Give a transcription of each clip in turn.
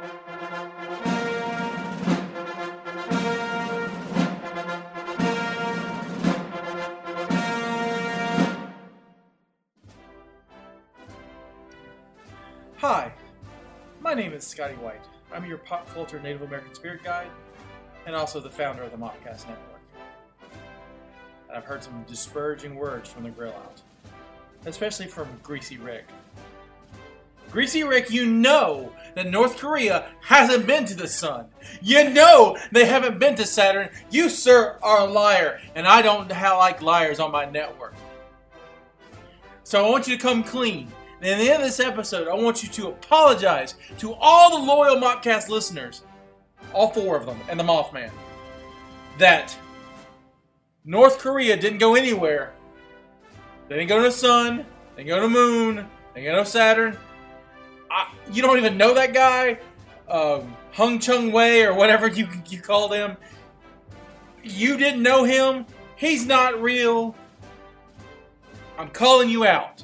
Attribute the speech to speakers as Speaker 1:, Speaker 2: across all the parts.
Speaker 1: Hi, my name is Scotty White. I'm your pop culture Native American spirit guide and also the founder of the Mopcast Network. And I've heard some disparaging words from the grill out, especially from Greasy Rick. Greasy Rick, you know that North Korea hasn't been to the sun. You know they haven't been to Saturn. You, sir, are a liar, and I don't like liars on my network. So I want you to come clean. And at the end of this episode, I want you to apologize to all the loyal Mopcast listeners, all four of them, and the Mothman, that North Korea didn't go anywhere. They didn't go to the sun. They didn't go to the moon. They didn't go to Saturn. I, you don't even know that guy, um, Hung Chung Wei or whatever you you called him. You didn't know him. He's not real. I'm calling you out.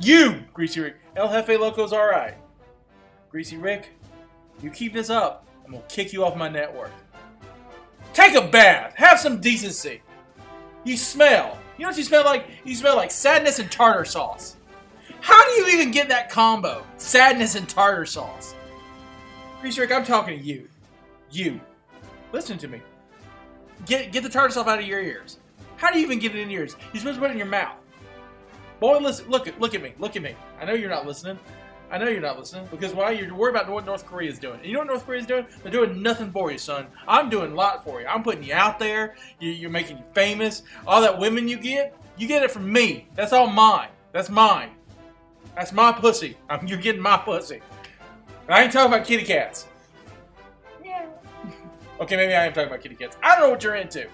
Speaker 1: You, Greasy Rick. El Jefe Loco's alright. Greasy Rick, you keep this up, I'm gonna kick you off my network. Take a bath. Have some decency. You smell. You know what you smell like? You smell like sadness and tartar sauce. How do you even get that combo? Sadness and tartar sauce. Greasy Rick, I'm talking to you. You. Listen to me. Get get the tartar sauce out of your ears. How do you even get it in your ears? You're supposed to put it in your mouth. Boy, listen, look at look at me, look at me. I know you're not listening. I know you're not listening because why you're worried about what North Korea is doing. And you know what North Korea is doing? They're doing nothing for you, son. I'm doing a lot for you. I'm putting you out there. You, you're making you famous. All that women you get, you get it from me. That's all mine. That's mine. That's my pussy. I'm, you're getting my pussy. And I ain't talking about kitty cats. Yeah. okay, maybe I am talking about kitty cats. I don't know what you're into.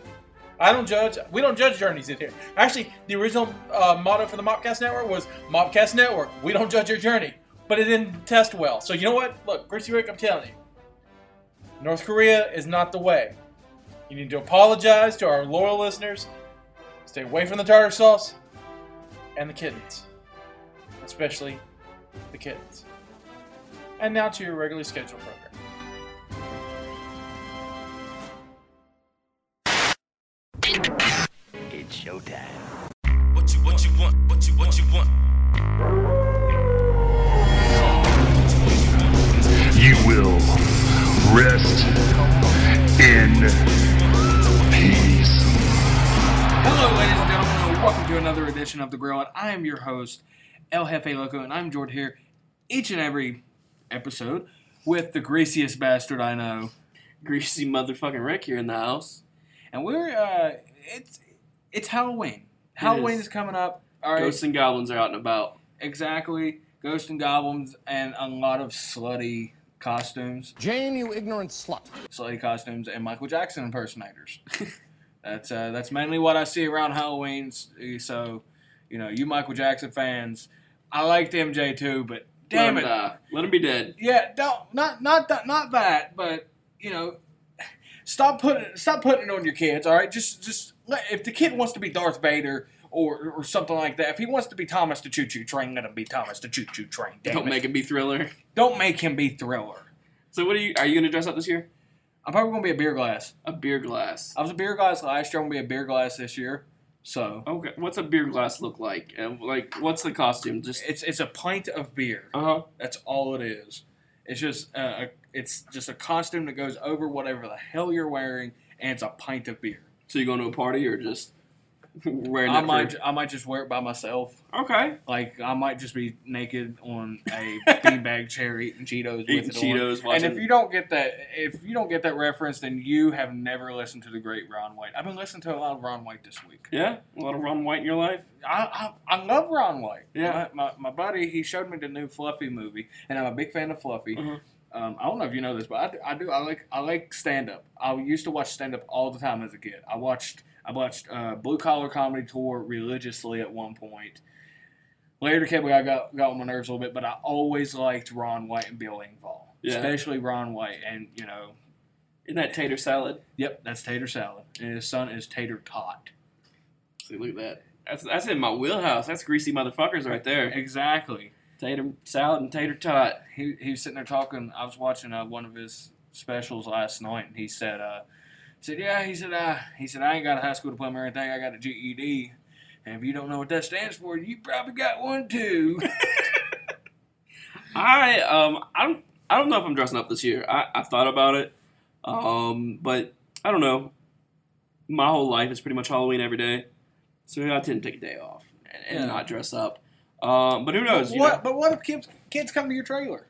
Speaker 1: I don't judge. We don't judge journeys in here. Actually, the original uh, motto for the Mopcast Network was Mopcast Network. We don't judge your journey. But it didn't test well. So you know what? Look, Greasy Rick, I'm telling you. North Korea is not the way. You need to apologize to our loyal listeners. Stay away from the tartar sauce and the kittens. Especially the kittens. And now to your regularly scheduled program.
Speaker 2: It's showtime.
Speaker 3: What you what you want? What you what you want?
Speaker 2: You will rest in peace.
Speaker 4: Hello, ladies and gentlemen, and welcome to another edition of The Grill. And I am your host, El Jefe Loco, and I'm George here each and every episode with the greasiest bastard I know.
Speaker 5: greasy motherfucking Rick here in the house.
Speaker 4: And we're, uh, it's it's Halloween. Halloween
Speaker 5: is.
Speaker 4: is. coming up. All right.
Speaker 5: Ghosts and goblins are out and about.
Speaker 4: Exactly. Ghosts and goblins and a lot of slutty costumes.
Speaker 6: Jane, you ignorant slut.
Speaker 4: Slutty costumes and Michael Jackson impersonators. that's uh, that's mainly what I see around Halloween. So, you know, you Michael Jackson fans, I liked MJ too, but damn
Speaker 5: Let
Speaker 4: it.
Speaker 5: die. Let him be dead.
Speaker 4: Yeah, don't not not that not that, but you know, stop putting stop putting it on your kids. All right, just just let, if the kid wants to be Darth Vader or or something like that, if he wants to be Thomas the Choo Choo Train, let him be Thomas the Choo Choo Train. Damn
Speaker 5: Don't
Speaker 4: it.
Speaker 5: make him be thriller.
Speaker 4: don't make him be Thriller.
Speaker 5: So what are you? Are you gonna dress up this year?
Speaker 4: I'm probably gonna be a beer glass.
Speaker 5: A beer glass.
Speaker 4: I was a beer glass last year. I'm gonna be a beer glass this year. So
Speaker 5: Okay. What's a beer glass look like? Uh, like, what's the costume? Just.
Speaker 4: it's it's a pint of beer.
Speaker 5: Uh huh.
Speaker 4: That's all it is. It's just uh, a, it's just a costume that goes over whatever the hell you're wearing, and it's a pint of beer.
Speaker 5: So you going to a party or just wearing
Speaker 4: I
Speaker 5: that?
Speaker 4: might
Speaker 5: for-
Speaker 4: I might just wear it by myself.
Speaker 5: Okay.
Speaker 4: Like I might just be naked on a beanbag chair eating Cheetos
Speaker 5: Eating
Speaker 4: with it
Speaker 5: Cheetos,
Speaker 4: on.
Speaker 5: watching.
Speaker 4: And if you don't get that, if you don't get that reference, then you have never listened to the great Ron White. I've been listening to a lot of Ron White this week.
Speaker 5: yeah, a lot of Ron White in your life.
Speaker 4: I I, I love Ron White.
Speaker 5: Yeah.
Speaker 4: my, my, my buddy he showed me the new Fluffy movie, and I'm a big fan of Fluffy.
Speaker 5: Mhm.
Speaker 4: Um, I don't know if you know this, but I do, I do. I like I like stand up. I used to watch stand up all the time as a kid. I watched I watched uh, Blue Collar Comedy Tour religiously at one point. Later, came I got got on my nerves a little bit, but I always liked Ron White and Bill Engvall,
Speaker 5: Yeah.
Speaker 4: especially Ron White. And you know,
Speaker 5: Isn't that tater salad?
Speaker 4: yep, that's Tater Salad, and his son is Tater Tot.
Speaker 5: See, look at that. That's that's in my wheelhouse. That's greasy motherfuckers right there.
Speaker 4: Exactly.
Speaker 5: Tater salad and tater tot.
Speaker 4: he he was sitting there talking. I was watching uh, one of his specials last night, and he said, uh, said, yeah, he said, "I." he said, I ain't got a high school diploma or anything. I got a GED, and if you don't know what that stands for, you probably got one too.
Speaker 5: I um I don't I don't know if I'm dressing up this year. I, I thought about it, um, but I don't know. My whole life is pretty much Halloween every day, so I tend to take a day off and, and
Speaker 4: Yeah.
Speaker 5: not dress up. Um, but who knows? you
Speaker 4: what?
Speaker 5: know?
Speaker 4: But what if kids kids come to your trailer?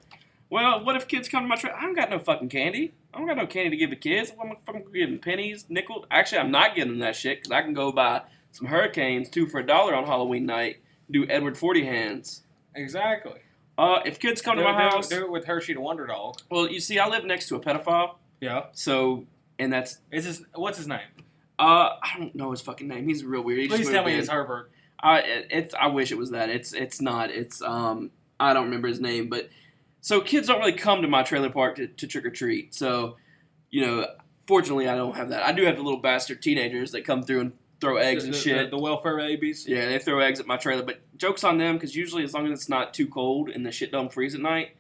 Speaker 5: Well, what if kids come to my trailer? I don't got no fucking candy. I don't got no candy to give the kids. I'm, I'm giving pennies, nickel. Actually, I'm not giving them that shit because I can go buy some hurricanes, two for a dollar on Halloween night. Do Edward Forty Hands.
Speaker 4: Exactly.
Speaker 5: Uh, if kids come
Speaker 4: do,
Speaker 5: to my
Speaker 4: do-
Speaker 5: house,
Speaker 4: do it with Hershey the Wonder Dog.
Speaker 5: well, you see, I live next to a pedophile,
Speaker 4: Yeah.
Speaker 5: so and that's
Speaker 4: Is his what's his name?
Speaker 5: uh, I don't know his fucking name. He's real weird. He
Speaker 4: Please tell me
Speaker 5: in.
Speaker 4: it's Herbert.
Speaker 5: I it, it's I wish it was that. It's it's not. It's um I don't remember his name, but so kids don't really come to my trailer park to, to trick or treat. So, you know, fortunately I don't have that. I do have the little bastard teenagers that come through and throw eggs
Speaker 4: the,
Speaker 5: and
Speaker 4: the-
Speaker 5: shit.
Speaker 4: The, the welfare babies.
Speaker 5: yeah, they throw eggs at my trailer, but jokes on them because usually as long as it's not too cold and the shit don't freeze at night,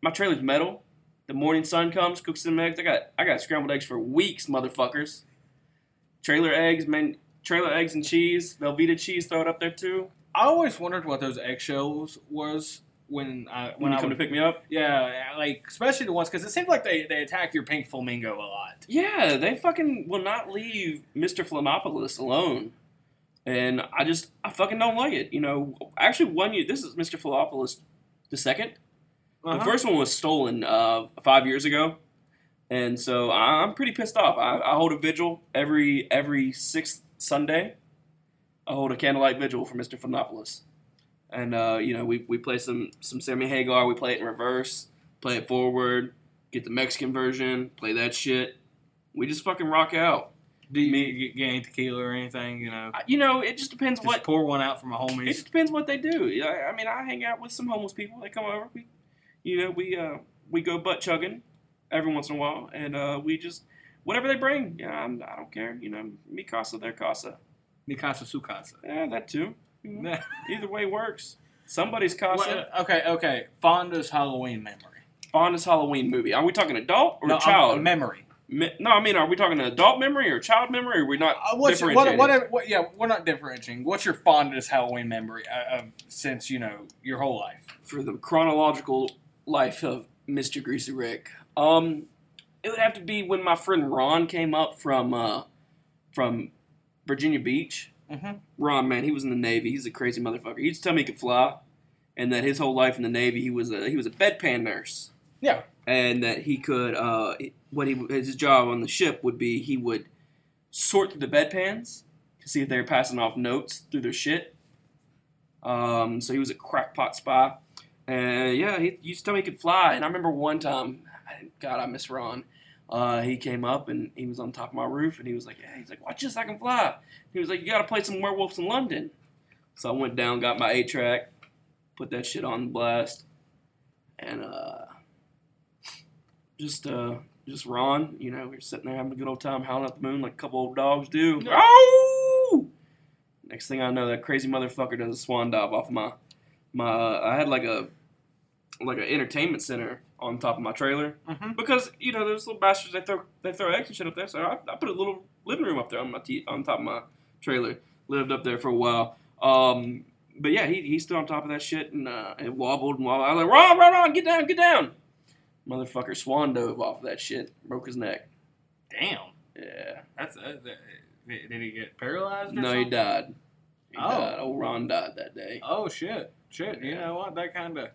Speaker 5: my trailer's metal. The morning sun comes, cooks them eggs. I got I got scrambled eggs for weeks, motherfuckers. Trailer eggs, man. Trailer eggs and cheese, Velveeta cheese, throw it up there too.
Speaker 4: I always wondered what those eggshells was when I
Speaker 5: when
Speaker 4: when
Speaker 5: you
Speaker 4: I
Speaker 5: come
Speaker 4: would
Speaker 5: to pick me up.
Speaker 4: Yeah, like especially the ones because it seems like they, they attack your pink flamingo a lot.
Speaker 5: Yeah, they fucking will not leave Mr. Flamopolis alone. And I just, I fucking don't like it. You know, actually, one year, this is Mr. Flamopolis the 2nd
Speaker 4: Uh-huh.
Speaker 5: The first one was stolen uh, five years ago. And so I'm pretty pissed off. I, I hold a vigil every every sixth Sunday. I hold a candlelight vigil for Mr. Flamopolis. And, uh, you know, we, we play some, some Sammy Hagar. We play it in reverse, play it forward, get the Mexican version, play that shit. We just fucking rock out.
Speaker 4: Do you
Speaker 5: Me-
Speaker 4: get, get any tequila or anything? You know,
Speaker 5: I- You know, it just depends
Speaker 4: just
Speaker 5: what
Speaker 4: pour one out for my homies.
Speaker 5: it just depends what they do. I, I mean, I hang out with some homeless people. They come over. We, you know, we uh, we go butt chugging every once in a while, and uh, we just whatever they bring. Yeah, I'm, I don't care. You know, mi casa, their casa.
Speaker 4: Mi casa, su casa.
Speaker 5: Yeah, that too. You either way works. Somebody's casa.
Speaker 4: Well, okay, okay. Fonda's Halloween memory.
Speaker 5: Fondest Halloween movie. Are we talking adult or
Speaker 4: no, I'm-
Speaker 5: child?
Speaker 4: memory.
Speaker 5: Me- no, I mean, are we talking adult memory or child memory? Or are we not
Speaker 4: Uh, what's your, what,
Speaker 5: differentiating?
Speaker 4: what, what, yeah, we're not differentiating. What's your fondest Halloween memory uh, of since you know your whole life?
Speaker 5: for the chronological life of Mr. Greasy Rick. Um, it would have to be when my friend Ron came up from uh, from Virginia Beach.
Speaker 4: Mhm.
Speaker 5: Ron, man, he was in the Navy. He's a crazy motherfucker. He used to tell me he could fly, and that his whole life in the Navy, he was a he was a bedpan nurse.
Speaker 4: Yeah.
Speaker 5: and that he could uh, what he his job on the ship would be he would sort through the bedpans to see if they were passing off notes through their shit. Um, so he was a crackpot spy. And yeah, he used to tell me he could fly. And I remember one time, God, I miss Ron. Uh, he came up and he was on top of my roof and he was like, "Yeah," he's like, "Watch this, I can fly." He was like, "You got to play some Werewolves in London." So I went down, got my eight track, put that shit on blast, and uh, just uh, just Ron, you know, we were sitting there having a good old time, howling at the moon like a couple old dogs do. Oh! Next thing I know, that crazy motherfucker does a swan dive off my my. Uh, I had like a like an entertainment center on top of my trailer
Speaker 4: Mhm.
Speaker 5: because you know those little bastards they throw they throw eggs and shit up there. So I, I put a little living room up there on my t- on top of my trailer. Lived up there for a while. Um, but yeah, he, he stood on top of that shit and uh, it wobbled and wobbled. I was like, Ron, Ron, Ron, get down, get down. Motherfucker swan dove off of that shit, broke his neck.
Speaker 4: Damn,
Speaker 5: Yeah.
Speaker 4: that's uh, that- did he get paralyzed? Or
Speaker 5: No, he died. He
Speaker 4: Oh.
Speaker 5: died. Old Ron died that day.
Speaker 4: Oh shit, shit. You know what? That kind of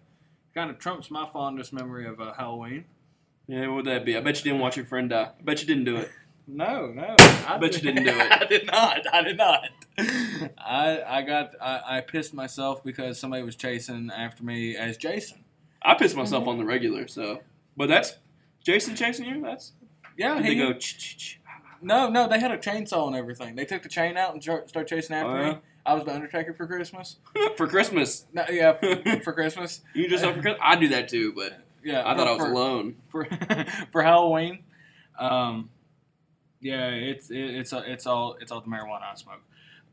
Speaker 4: kind of trumps my fondest memory of uh, Halloween.
Speaker 5: Yeah, what would that be? I bet you didn't watch your friend die. I bet you didn't do it.
Speaker 4: No, no. I
Speaker 5: Bet you didn't do it.
Speaker 4: I did not. I did not. I I got I, I pissed myself because somebody was chasing after me as Jason.
Speaker 5: I pissed myself on the regular, so. But that's Jason chasing you. That's
Speaker 4: Yeah, he,
Speaker 5: they go. Ch- ch- ch-
Speaker 4: no, no. They had a chainsaw and everything. They took the chain out and jar- started chasing after
Speaker 5: Oh, yeah?
Speaker 4: me. I was the Undertaker for Christmas.
Speaker 5: for Christmas.
Speaker 4: No, yeah, for, for Christmas.
Speaker 5: You just for Christmas. I do that too, but
Speaker 4: Yeah,
Speaker 5: I thought I was
Speaker 4: for-
Speaker 5: alone.
Speaker 4: for for Halloween. Um, yeah, it's it, it's uh, it's all it's all the marijuana I smoke.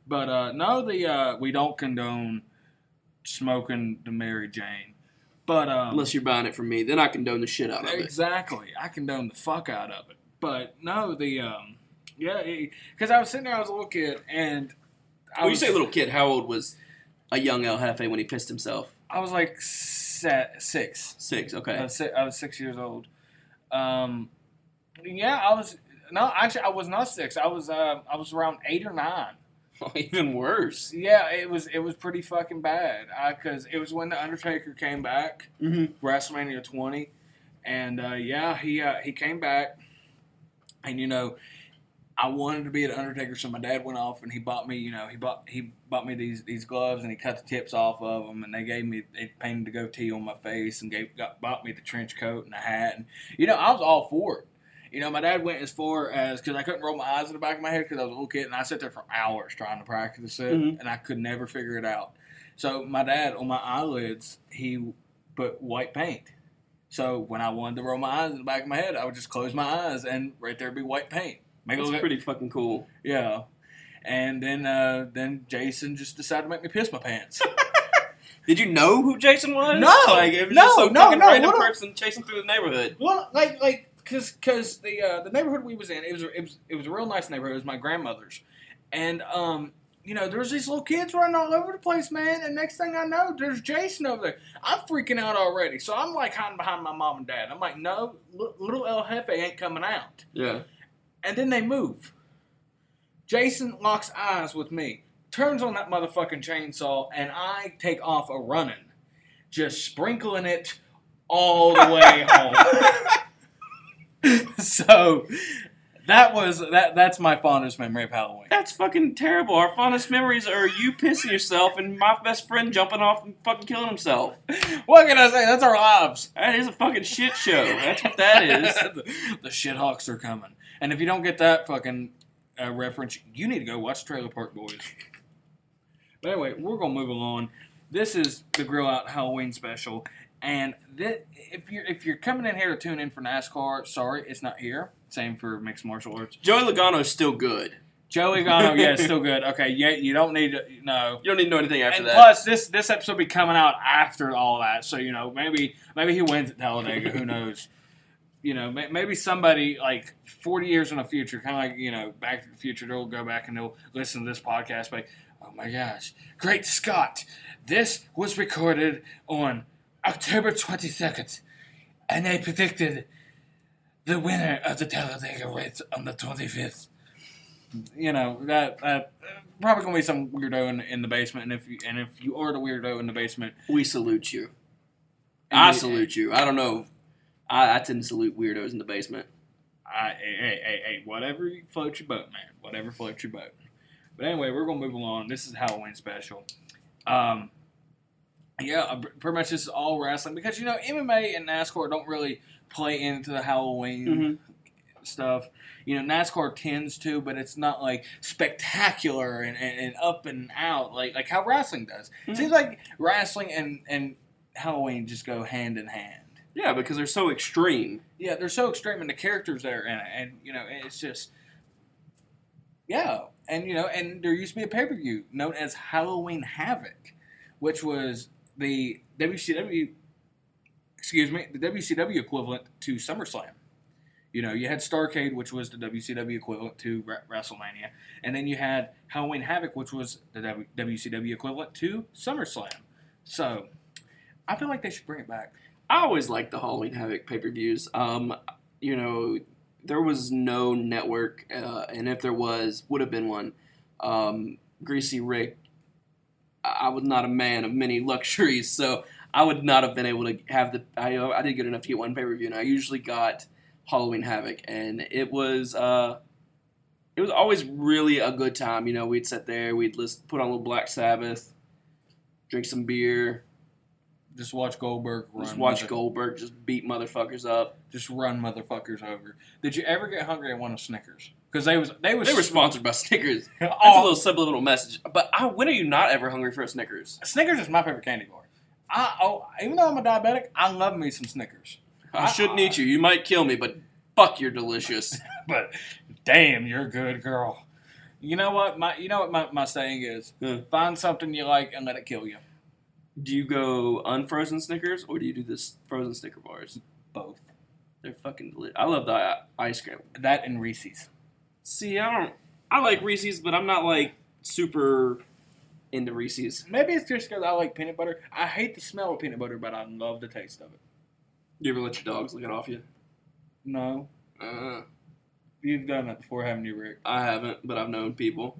Speaker 4: But uh, no, the uh, we don't condone smoking the Mary Jane. But um,
Speaker 5: Unless you're buying it from me, then I condone the shit out of it.
Speaker 4: Exactly. I condone the fuck out of it. But no, the um, yeah, because I was sitting there, I was a little kid, and I
Speaker 5: When you
Speaker 4: was,
Speaker 5: say little kid, how old was a young El Jefe when he pissed himself?
Speaker 4: I was like set, six.
Speaker 5: Six.
Speaker 4: I
Speaker 5: Okay.
Speaker 4: was, si- I was six years old. Um, yeah, I was no, actually, I was not six. I was uh, I was around eight or nine.
Speaker 5: Even worse.
Speaker 4: Yeah, it was it was pretty fucking bad. Because it was when the Undertaker came back.
Speaker 5: Mm-hmm.
Speaker 4: WrestleMania 20, and uh, yeah, he uh, he came back, and you know, I wanted to be an Undertaker, so my dad went off and he bought me, you know, he bought he bought me these these gloves and he cut the tips off of them, and they gave me they painted the goatee on my face and gave got bought me the trench coat and the hat, and you know, I was all for it. You know, my dad went as far as because I couldn't roll my eyes in the back of my head because I was a little kid, and I sat there for hours trying to practice it,
Speaker 5: Mhm.
Speaker 4: and I could never figure it out. So my dad on my eyelids, he put white paint. So when I wanted to roll my eyes in the back of my head, I would just close my eyes, and right there would be white paint. Make it
Speaker 5: That's
Speaker 4: look
Speaker 5: pretty fucking cool.
Speaker 4: yeah. And then uh, then Jason just decided to make me piss my pants.
Speaker 5: Did you know who Jason was?
Speaker 4: No!
Speaker 5: like it was
Speaker 4: No,
Speaker 5: just some
Speaker 4: no,
Speaker 5: fucking
Speaker 4: no,
Speaker 5: random
Speaker 4: what a-
Speaker 5: person chasing through the neighborhood.
Speaker 4: Well, like like because because the uh, the neighborhood we was in it was it was it was a real nice neighborhood. It was my grandmother's, and um you know there was these little kids running all over the place, man. And next thing I know, there's Jason over there. I'm freaking out already. So I'm like hiding behind my mom and dad. I'm like, no, little El Jefe ain't coming out.
Speaker 5: Yeah.
Speaker 4: And then they move. Jason locks eyes with me, turns on that motherfucking chainsaw, and I take off a running, just sprinkling it all the way home. so that was that. That's my fondest memory of Halloween.
Speaker 5: That's fucking terrible. Our fondest memories are you pissing yourself and my best friend jumping off and fucking killing himself.
Speaker 4: What can I say? That's our lives.
Speaker 5: That is a fucking shit show. That's what that is.
Speaker 4: the, the shithawks are coming. And if you don't get that fucking uh, reference, you need to go watch Trailer Park Boys. But anyway, we're gonna move along. This is the Grill Out Halloween special, and thi- if you're if you're coming in here to tune in for NASCAR, sorry, it's not here. Same for mixed martial arts.
Speaker 5: Joey Logano is still good.
Speaker 4: Joey Gano, yeah, still good. Okay, yeah, you don't need to no.
Speaker 5: You don't need to know anything after
Speaker 4: And
Speaker 5: that.
Speaker 4: plus, this this episode will be coming out after all that, so you know maybe maybe he wins at Talladega. who knows? You know, may, maybe somebody like forty years in the future, kind of like you know, Back to the Future, they'll go back and they'll listen to this podcast. Like, oh my gosh, great Scott! This was recorded on October twenty second, and they predicted the winner of the Talladega race on the twenty fifth. You know that that probably gonna be some weirdo in, in the basement, and if you and if you are the weirdo in the basement,
Speaker 5: we salute you.
Speaker 4: And
Speaker 5: I salute you. I don't know. I, I tend to salute weirdos in the basement.
Speaker 4: I, hey, hey, hey, hey, whatever floats your boat, man. Whatever floats your boat. But anyway, we're gonna move along. This is Halloween special. Um, yeah, uh, pretty much this is all wrestling because you know MMA and NASCAR don't really play into the Halloween
Speaker 5: Mhm.
Speaker 4: stuff. You know, NASCAR tends to, but it's not like spectacular and, and, and up and out like like how wrestling does.
Speaker 5: Mhm.
Speaker 4: Seems like wrestling and and Halloween just go hand in hand.
Speaker 5: Yeah, because they're so extreme.
Speaker 4: Yeah, they're so extreme, and the characters there in it, and you know, it's just, yeah, and you know, and there used to be a pay per view known as Halloween Havoc, which was the WCW, excuse me, the WCW equivalent to SummerSlam. You know, you had Starcade, which was the WCW equivalent to WrestleMania, and then you had Halloween Havoc, which was the WCW equivalent to SummerSlam. So, I feel like they should bring it back.
Speaker 5: I always liked the Halloween Havoc pay per views. Um, you know, there was no network, uh, and if there was, would have been one. Um, Greasy Rick. I was not a man of many luxuries, so I would not have been able to have the. I, I did good enough to get one pay per view, and I usually got Halloween Havoc, and it was. Uh, it was always really a good time. You know, we'd sit there, we'd list, put on a little Black Sabbath, drink some beer,
Speaker 4: Just watch Goldberg run.
Speaker 5: just watch
Speaker 4: mother-
Speaker 5: Goldberg just beat motherfuckers up.
Speaker 4: Just run motherfuckers over. Did you ever get hungry and want a Snickers? Because they was they was
Speaker 5: They were sponsored by Snickers. That's a little subliminal message. But I, when are you not ever hungry for a Snickers?
Speaker 4: Snickers is my favorite candy bar. I oh, even though I'm a diabetic, I love me some Snickers.
Speaker 5: I shouldn't eat you. You might kill me, but fuck, you're delicious.
Speaker 4: But damn, you're a good girl. You know what my you know what my, my saying is? Find something you like and let it kill you.
Speaker 5: Do you go unfrozen Snickers or do you do this frozen Snicker bars?
Speaker 4: Both.
Speaker 5: They're fucking lit. I love the i- ice cream.
Speaker 4: That and Reese's.
Speaker 5: See, I don't. I like Reese's, but I'm not like super into Reese's.
Speaker 4: Maybe it's just because I like peanut butter. I hate the smell of peanut butter, but I love the taste of it.
Speaker 5: You ever let your dogs lick it off you?
Speaker 4: No,
Speaker 5: Uh,
Speaker 4: you've done that before, haven't you, Rick?
Speaker 5: I haven't, but I've known people.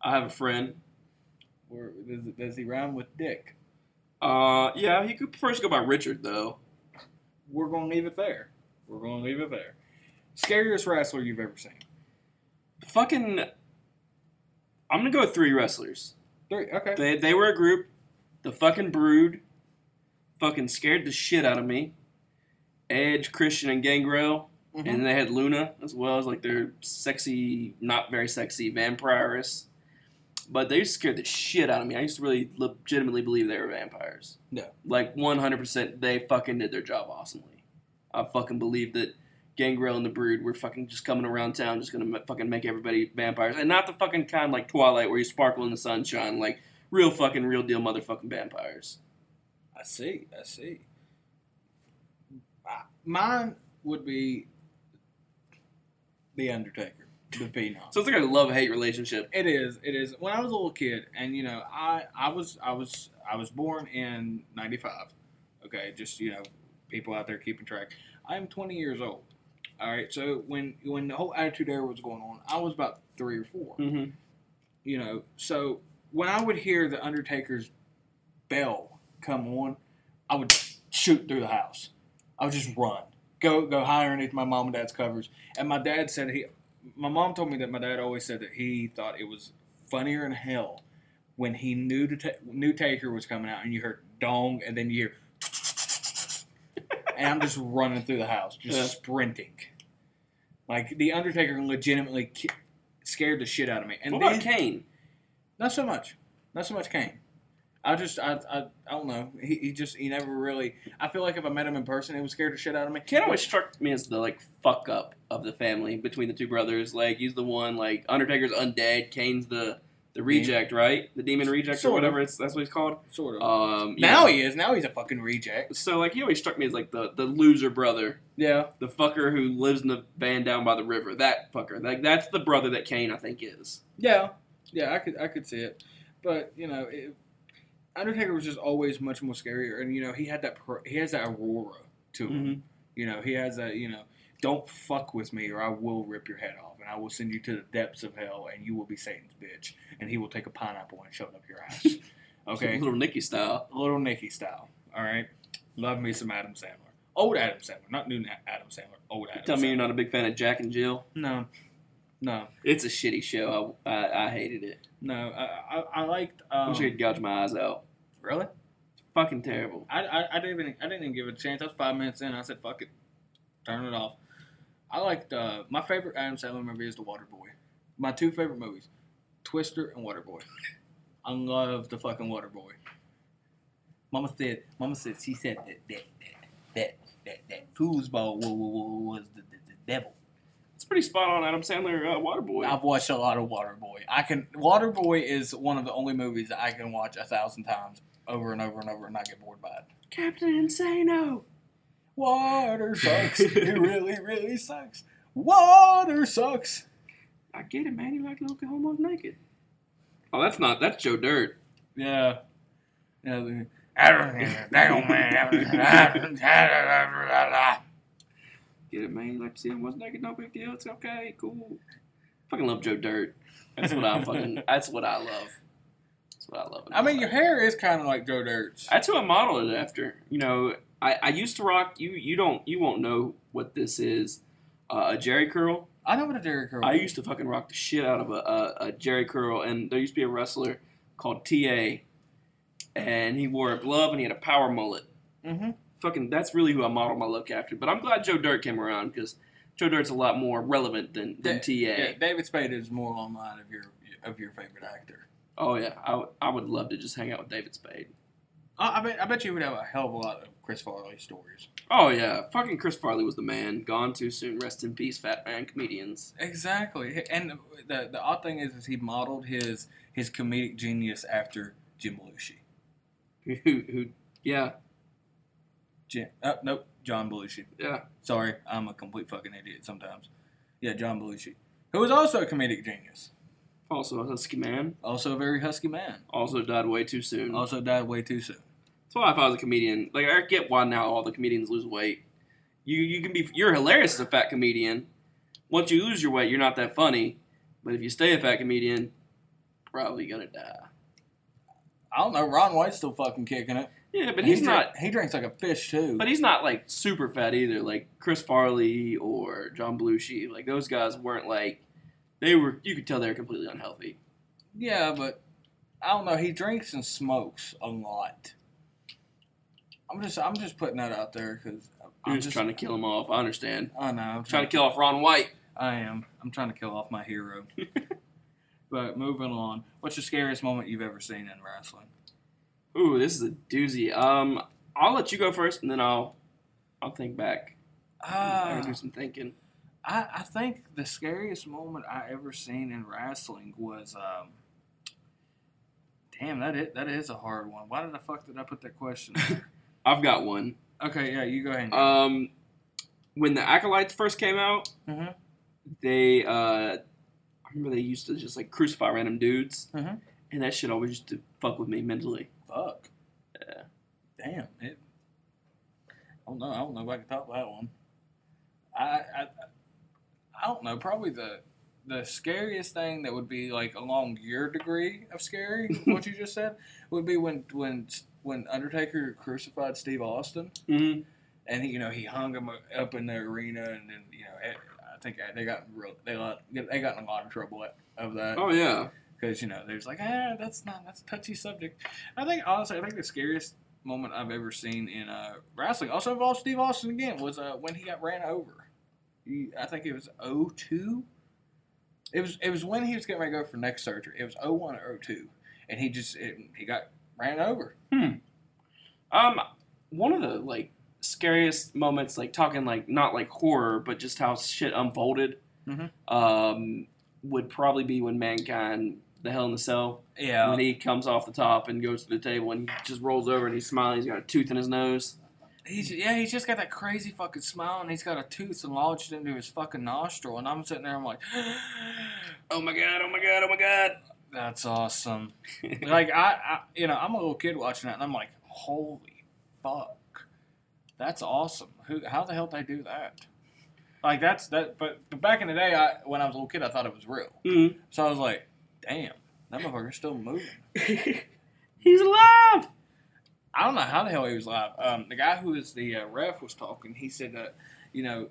Speaker 5: I have a friend.
Speaker 4: Or does, does he rhyme with dick?
Speaker 5: Uh, yeah, he could first go by Richard though.
Speaker 4: We're gonna leave it there. We're gonna leave it there. Scariest wrestler you've ever seen?
Speaker 5: Fucking. I'm gonna go with three wrestlers.
Speaker 4: Three. Okay.
Speaker 5: They they were a group. The fucking Brood. Fucking scared the shit out of me. Edge, Christian, and Gangrel.
Speaker 4: Mhm.
Speaker 5: And they had Luna as well as like their sexy, not very sexy vampiress. But they scared the shit out of me. I used to really legitimately believe they were vampires.
Speaker 4: Yeah.
Speaker 5: Like 100%, they fucking did their job awesomely. I fucking believed that Gangrel and the Brood were fucking just coming around town, just gonna fucking make everybody vampires. And not the fucking kind like Twilight where you sparkle in the sunshine. Like real fucking, real deal motherfucking vampires.
Speaker 4: I see. I see. Mine would be the Undertaker, the Phenom.
Speaker 5: So it's like a love hate relationship.
Speaker 4: It is. It is. When I was a little kid, and you know, I I was I was I was born in '95. Okay, just you know, people out there keeping track. I am 20 years old. All right, so when when the whole Attitude Era was going on, I was about three or 4
Speaker 5: Mm-hmm.
Speaker 4: You know, so when I would hear the Undertaker's bell come on, I would shoot through the house. I would just run, go go hide underneath my mom and dad's covers. And my dad said he, my mom told me that my dad always said that he thought it was funnier in hell when he knew the ta- new Taker was coming out and you heard dong and then you hear, and I'm just running through the house, just
Speaker 5: Yeah.
Speaker 4: sprinting. Like the Undertaker legitimately ki- scared the shit out of me. And
Speaker 5: what about
Speaker 4: then-
Speaker 5: Kane?
Speaker 4: not so much. Not so much Kane. I just I I, I don't know. He, he just he never really. I feel like if I met him in person, he would scare the shit out of me.
Speaker 5: Kane always struck me as the like fuck up of the family between the two brothers. Like he's the one like Undertaker's undead, Kane's the the reject, right? The demon reject
Speaker 4: Sort
Speaker 5: or
Speaker 4: of.
Speaker 5: whatever it's that's what he's called.
Speaker 4: Sort of.
Speaker 5: Um,
Speaker 4: now
Speaker 5: yeah.
Speaker 4: he is. Now he's a fucking reject.
Speaker 5: So like he always struck me as like the the loser brother,
Speaker 4: Yeah.
Speaker 5: the fucker who lives in the van down by the river. That fucker. Like that's the brother that Kane I think is.
Speaker 4: Yeah. Yeah. I could I could see it, but you know, it, Undertaker was just always much more scarier, and you know he had that per, he has that aurora to him.
Speaker 5: Mm-hmm.
Speaker 4: You know he has that you know. Don't fuck with me, or I will rip your head off, and I will send you to the depths of hell, and you will be Satan's bitch, and he will take a pineapple and shove it up your ass. Okay,
Speaker 5: Little Nicky style.
Speaker 4: little Nicky style. All right, love me some Adam Sandler, old Adam Sandler, not new Adam Sandler, old Adam.
Speaker 5: Tell me
Speaker 4: Sandler.
Speaker 5: you're not a big fan of Jack and Jill.
Speaker 4: No, no,
Speaker 5: It's a shitty show. I I, I hated it.
Speaker 4: no. I I, I liked.
Speaker 5: I
Speaker 4: Um,
Speaker 5: wish I could gouge my eyes out.
Speaker 4: Really?
Speaker 5: Fucking terrible.
Speaker 4: I, I, I didn't even I didn't even give it a chance. I was five minutes in. I said, "Fuck it, turn it off." I liked uh, my favorite Adam Sandler movie is The Waterboy. My two favorite movies, Twister and Waterboy. I love the fucking Waterboy. Mama said, Mama said, she said that that that that that, that foosball was, was the, the, the devil.
Speaker 5: It's pretty spot on. Adam Sandler, uh, Waterboy.
Speaker 4: I've watched a lot of Waterboy. I can Waterboy is one of the only movies that I can watch a thousand times over and over and over and not get bored by it.
Speaker 5: Captain Insano.
Speaker 4: Water sucks. it really, really sucks. Water sucks.
Speaker 5: I get it, man. You like to look at homos naked. Oh, that's not. That's Joe Dirt.
Speaker 4: Yeah. Yeah. the-
Speaker 5: Get it, man. You like to see homos naked? No big deal. It's okay. Cool. Fucking love Joe Dirt. That's what I fucking. That's what I love. That's what I love.
Speaker 4: I mean, your hair is kind of like Joe Dirt's.
Speaker 5: That's who I modeled it after. You know, I, I used to rock. You you don't you won't know what this is. Uh, a Jheri curl.
Speaker 4: I know what a Jheri curl.
Speaker 5: I used to fucking rock the shit out of a, a, a Jheri curl, and there used to be a wrestler called TA, and he wore a glove and he had a power mullet.
Speaker 4: Mm-hmm.
Speaker 5: Fucking, that's really who I modeled my look after. But I'm glad Joe Dirt came around because Joe Dirt's a lot more relevant than, than TA.
Speaker 4: Yeah, David Spade is more online of your of your favorite actor.
Speaker 5: Oh yeah, I, would- I would love to just hang out with David Spade.
Speaker 4: I, I bet I bet you would have a hell of a lot of Chris Farley stories.
Speaker 5: Oh yeah, fucking Chris Farley was the man. Gone too soon. Rest in peace, fat man comedians.
Speaker 4: Exactly, and the the odd thing is, is he modeled his his comedic genius after Jim Belushi.
Speaker 5: Who, who, yeah,
Speaker 4: Jan- uh, nope, John Belushi.
Speaker 5: yeah.
Speaker 4: Sorry, I'm a complete fucking idiot sometimes. Yeah, John Belushi, who was also a comedic genius,
Speaker 5: Also a husky man.
Speaker 4: also a very husky man.
Speaker 5: Also died way too soon.
Speaker 4: Also died way too soon.
Speaker 5: That's why if I was a comedian, like I get why now all the comedians lose weight. You you can be you're hilarious as a fat comedian. Once you lose your weight, you're not that funny. But if you stay a fat comedian, probably gonna die.
Speaker 4: I don't know. Ron White's still fucking kicking it.
Speaker 5: Yeah, but
Speaker 4: He
Speaker 5: he's
Speaker 4: drink-
Speaker 5: not.
Speaker 4: He drinks like a fish too.
Speaker 5: But he's not like super fat either. Like Chris Farley or John Belushi, like those guys weren't like they were. You could tell they were completely unhealthy.
Speaker 4: yeah, but I don't know. He drinks and smokes a lot. I'm just I'm just putting that out there because I'm
Speaker 5: just trying to kill him off. I understand.
Speaker 4: I know. I'm
Speaker 5: Trying to kill off Ron White.
Speaker 4: I am. I'm trying to kill off my hero. but moving on, what's the scariest moment you've ever seen in wrestling?
Speaker 5: Ooh, this is a doozy. Um, I'll let you go first, and then I'll I'll think back. I'll
Speaker 4: Uh,
Speaker 5: do some thinking.
Speaker 4: I, I think the scariest moment I ever seen in wrestling was um. Damn, that is, that is a hard one. Why did the fuck did I put that question?
Speaker 5: I've got one.
Speaker 4: okay, yeah, you go ahead. And
Speaker 5: Um, when the acolytes first came out,
Speaker 4: Mhm.
Speaker 5: they uh, I remember they used to just like crucify random dudes,
Speaker 4: Mhm.
Speaker 5: and that shit always used to fuck with me mentally.
Speaker 4: Fuck.
Speaker 5: Yeah.
Speaker 4: Damn. It, I don't know. I don't know if I can top that one. I, I I don't know. Probably the the scariest thing that would be like along your degree of scary, what you just said, would be when when when Undertaker crucified Steve Austin,
Speaker 5: Mm-hmm.
Speaker 4: and he you know he hung him up in the arena, and then you know I think they got in real they got they got in a lot of trouble of that
Speaker 5: Oh yeah.
Speaker 4: because you know there's like ah that's not that's a touchy subject. I think honestly I think the scariest moment I've ever seen in uh, wrestling also involves Steve Austin again was uh, when he got ran over. I think it was 02. It was it was when he was getting ready to go for neck surgery. It was 01 or 02, and he just it, he got ran over. Hmm.
Speaker 5: Um, one of the like scariest moments, like talking like not like horror, but just how shit unfolded,
Speaker 4: Mhm.
Speaker 5: um, would probably be when mankind, the Hell in the Cell,
Speaker 4: Yeah,
Speaker 5: when he comes off the top and goes to the table and he just rolls over and he's smiling. He's got a tooth in his nose.
Speaker 4: He's yeah, he's just got that crazy fucking smile, and he's got a tooth lodged into his fucking nostril, and I'm sitting there, I'm like,
Speaker 5: Oh my god! Oh my god! Oh my god!
Speaker 4: that's awesome. like I, I, you know, I'm a little kid watching that, and I'm like, holy fuck, that's awesome. Who, how the hell did they do that? Like that's that, but, but back in the day, I when I was a little kid, I thought it was real.
Speaker 5: Mhm.
Speaker 4: So I was like, damn, that motherfucker's still moving.
Speaker 5: he's alive.
Speaker 4: I don't know how the hell he was alive. Um, the guy who was the uh, ref was talking. He said that, you know,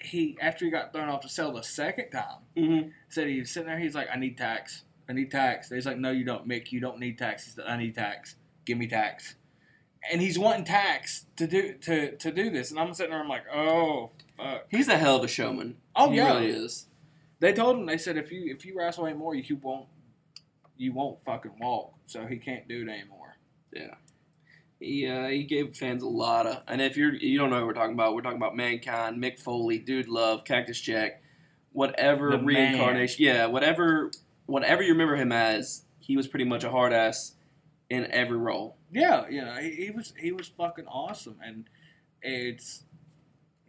Speaker 4: he after he got thrown off the cell the second time,
Speaker 5: Mm-hmm.
Speaker 4: said he was sitting there. He's like, I need tacks. I need tacks. He's like, No, you don't, Mick. You don't need tacks. He said, I need tacks. Give me tacks. And he's wanting tacks to do to to do this. And I'm sitting there. I'm like, Oh fuck.
Speaker 5: He's a hell of a showman.
Speaker 4: Oh
Speaker 5: he
Speaker 4: yeah.
Speaker 5: really is.
Speaker 4: They told him. They said if you if you wrestle anymore, you won't you won't fucking walk. So he can't do it anymore.
Speaker 5: Yeah. He, uh, he gave fans a lot of, and if you're you don't know what we're talking about, we're talking about Mankind, Mick Foley, Dude Love, Cactus Jack, whatever
Speaker 4: The man.
Speaker 5: reincarnation, yeah, whatever whatever you remember him as, he was pretty much a hard ass in every role.
Speaker 4: Yeah, yeah, he, he was he was fucking awesome, and it's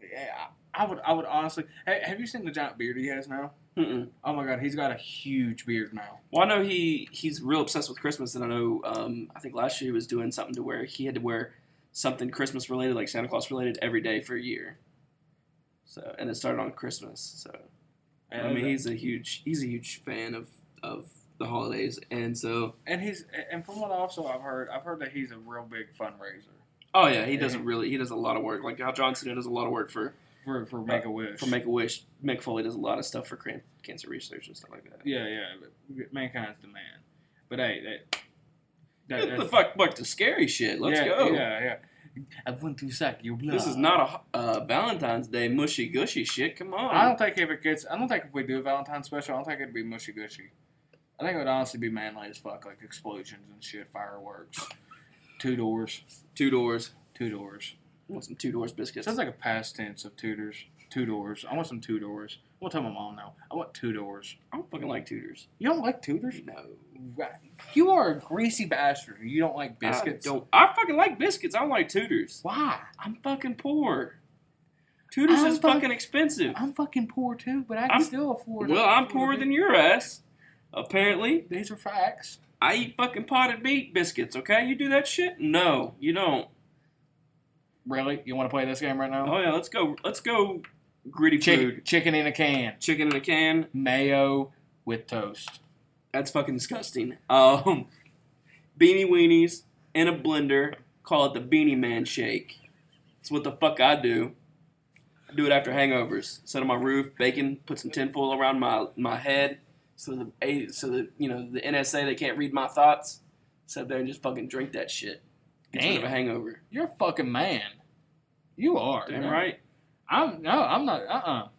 Speaker 4: yeah. I would I would honestly. Hey, have you seen the giant beard he has now?
Speaker 5: Mm-mm.
Speaker 4: Oh my god, he's got a huge beard now.
Speaker 5: Well, I know he he's real obsessed with Christmas, and I know um, I think last year he was doing something to where he had to wear something Christmas related, like Santa Claus related, every day for a year. So, and it started on Christmas. So, I mean, he's a huge he's a huge fan of of the holidays, and so
Speaker 4: and he's and from what also I've heard, I've heard that he's a real big fundraiser
Speaker 5: oh yeah, he doesn't really he does a lot of work. Like how John Cena does a lot of work for
Speaker 4: for for Make a Wish.
Speaker 5: for Make a Wish. Mick Foley does a lot of stuff for can- cancer research and stuff like that.
Speaker 4: yeah, yeah. But mankind's the man. But hey, that. that
Speaker 5: Get the
Speaker 4: that's-
Speaker 5: fuck back to scary shit. Let's
Speaker 4: yeah,
Speaker 5: go.
Speaker 4: Yeah, yeah. I want to suck your blood.
Speaker 5: This is not a uh, Valentine's Day mushy gushy shit. Come on.
Speaker 4: I don't think if it gets. I don't think if we do a Valentine's special, I don't think it'd be mushy gushy. I think it would honestly be manly as fuck, like explosions and shit, fireworks, two doors,
Speaker 5: Two doors.
Speaker 4: two doors.
Speaker 5: I want some two doors biscuits.
Speaker 4: Sounds like a past tense of tutors. Two doors. I want some two doors. I'm gonna tell my mom now. I want two doors.
Speaker 5: I don't fucking like tutors.
Speaker 4: You don't like tutors?
Speaker 5: No.
Speaker 4: You are a greasy bastard. You don't like biscuits.
Speaker 5: I don't. I fucking like biscuits. I don't like Tudors.
Speaker 4: Why?
Speaker 5: I'm fucking poor. Tudors
Speaker 4: I'm
Speaker 5: is
Speaker 4: fuck-
Speaker 5: fucking expensive.
Speaker 4: I'm fucking poor too, but I can
Speaker 5: I'm-
Speaker 4: still afford. It.
Speaker 5: Well, I'm poorer than your ass. Apparently,
Speaker 4: These are facts.
Speaker 5: I eat fucking potted meat biscuits. Okay, you do that shit? No, you don't.
Speaker 4: Really? You want to play this game right now?
Speaker 5: Oh yeah, let's go. Let's go. Gritty
Speaker 4: Chicken,
Speaker 5: food.
Speaker 4: chicken in a can,
Speaker 5: Chicken in a can.
Speaker 4: mayo with toast.
Speaker 5: That's fucking disgusting. Um, beanie weenies in a blender. Call it the Beanie Man shake. That's what the fuck I do. I do it after hangovers. Sit on my roof, bacon, put some tinfoil around my my head, so the so the you know the NSA they can't read my thoughts. Sit there and just fucking drink that shit. Gets rid of a hangover.
Speaker 4: You're a fucking man. You are.
Speaker 5: Damn
Speaker 4: man.
Speaker 5: right.
Speaker 4: I'm no. I'm not. Uh. uh I'm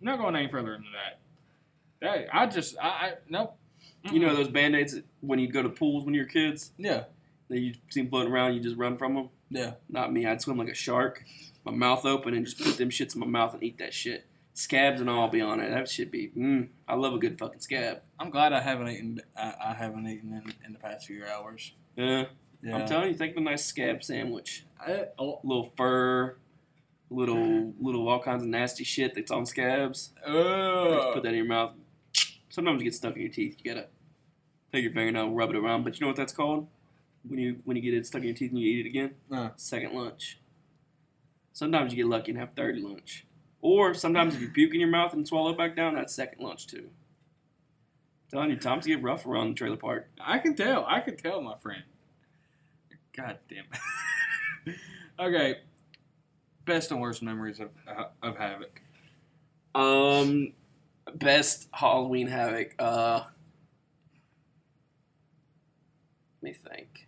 Speaker 4: not going any further into that. That I just. I. I nope.
Speaker 5: You know those band aids when you go to pools when you're kids
Speaker 4: Yeah.
Speaker 5: that you see them floating around, you just run from them.
Speaker 4: Yeah.
Speaker 5: Not me. I'd swim like a shark, my mouth open, and just put them shits in my mouth and eat that shit. Scabs and all be on it. That should be. Mm, I love a good fucking scab.
Speaker 4: I'm glad I haven't eaten. I, I haven't eaten in, in the past few hours.
Speaker 5: Yeah.
Speaker 4: Yeah.
Speaker 5: I'm telling you, think of a nice scab sandwich.
Speaker 4: I, oh,
Speaker 5: little fur, little little all kinds of nasty shit that's on scabs.
Speaker 4: Oh.
Speaker 5: put that in your mouth. Sometimes it gets stuck in your teeth. You gotta take your fingernail, and rub it around. But you know what that's called? When you when you get it stuck in your teeth and you eat it again?
Speaker 4: Uh.
Speaker 5: Second lunch. Sometimes you get lucky and have third lunch. Or sometimes if you puke in your mouth and swallow it back down, that's second lunch too. telling you, times get rough around the trailer park.
Speaker 4: I can tell. I can tell, my friend. God damn it. okay. Best and worst memories of uh, of Havoc.
Speaker 5: Um, best Halloween Havoc. Uh, let me think.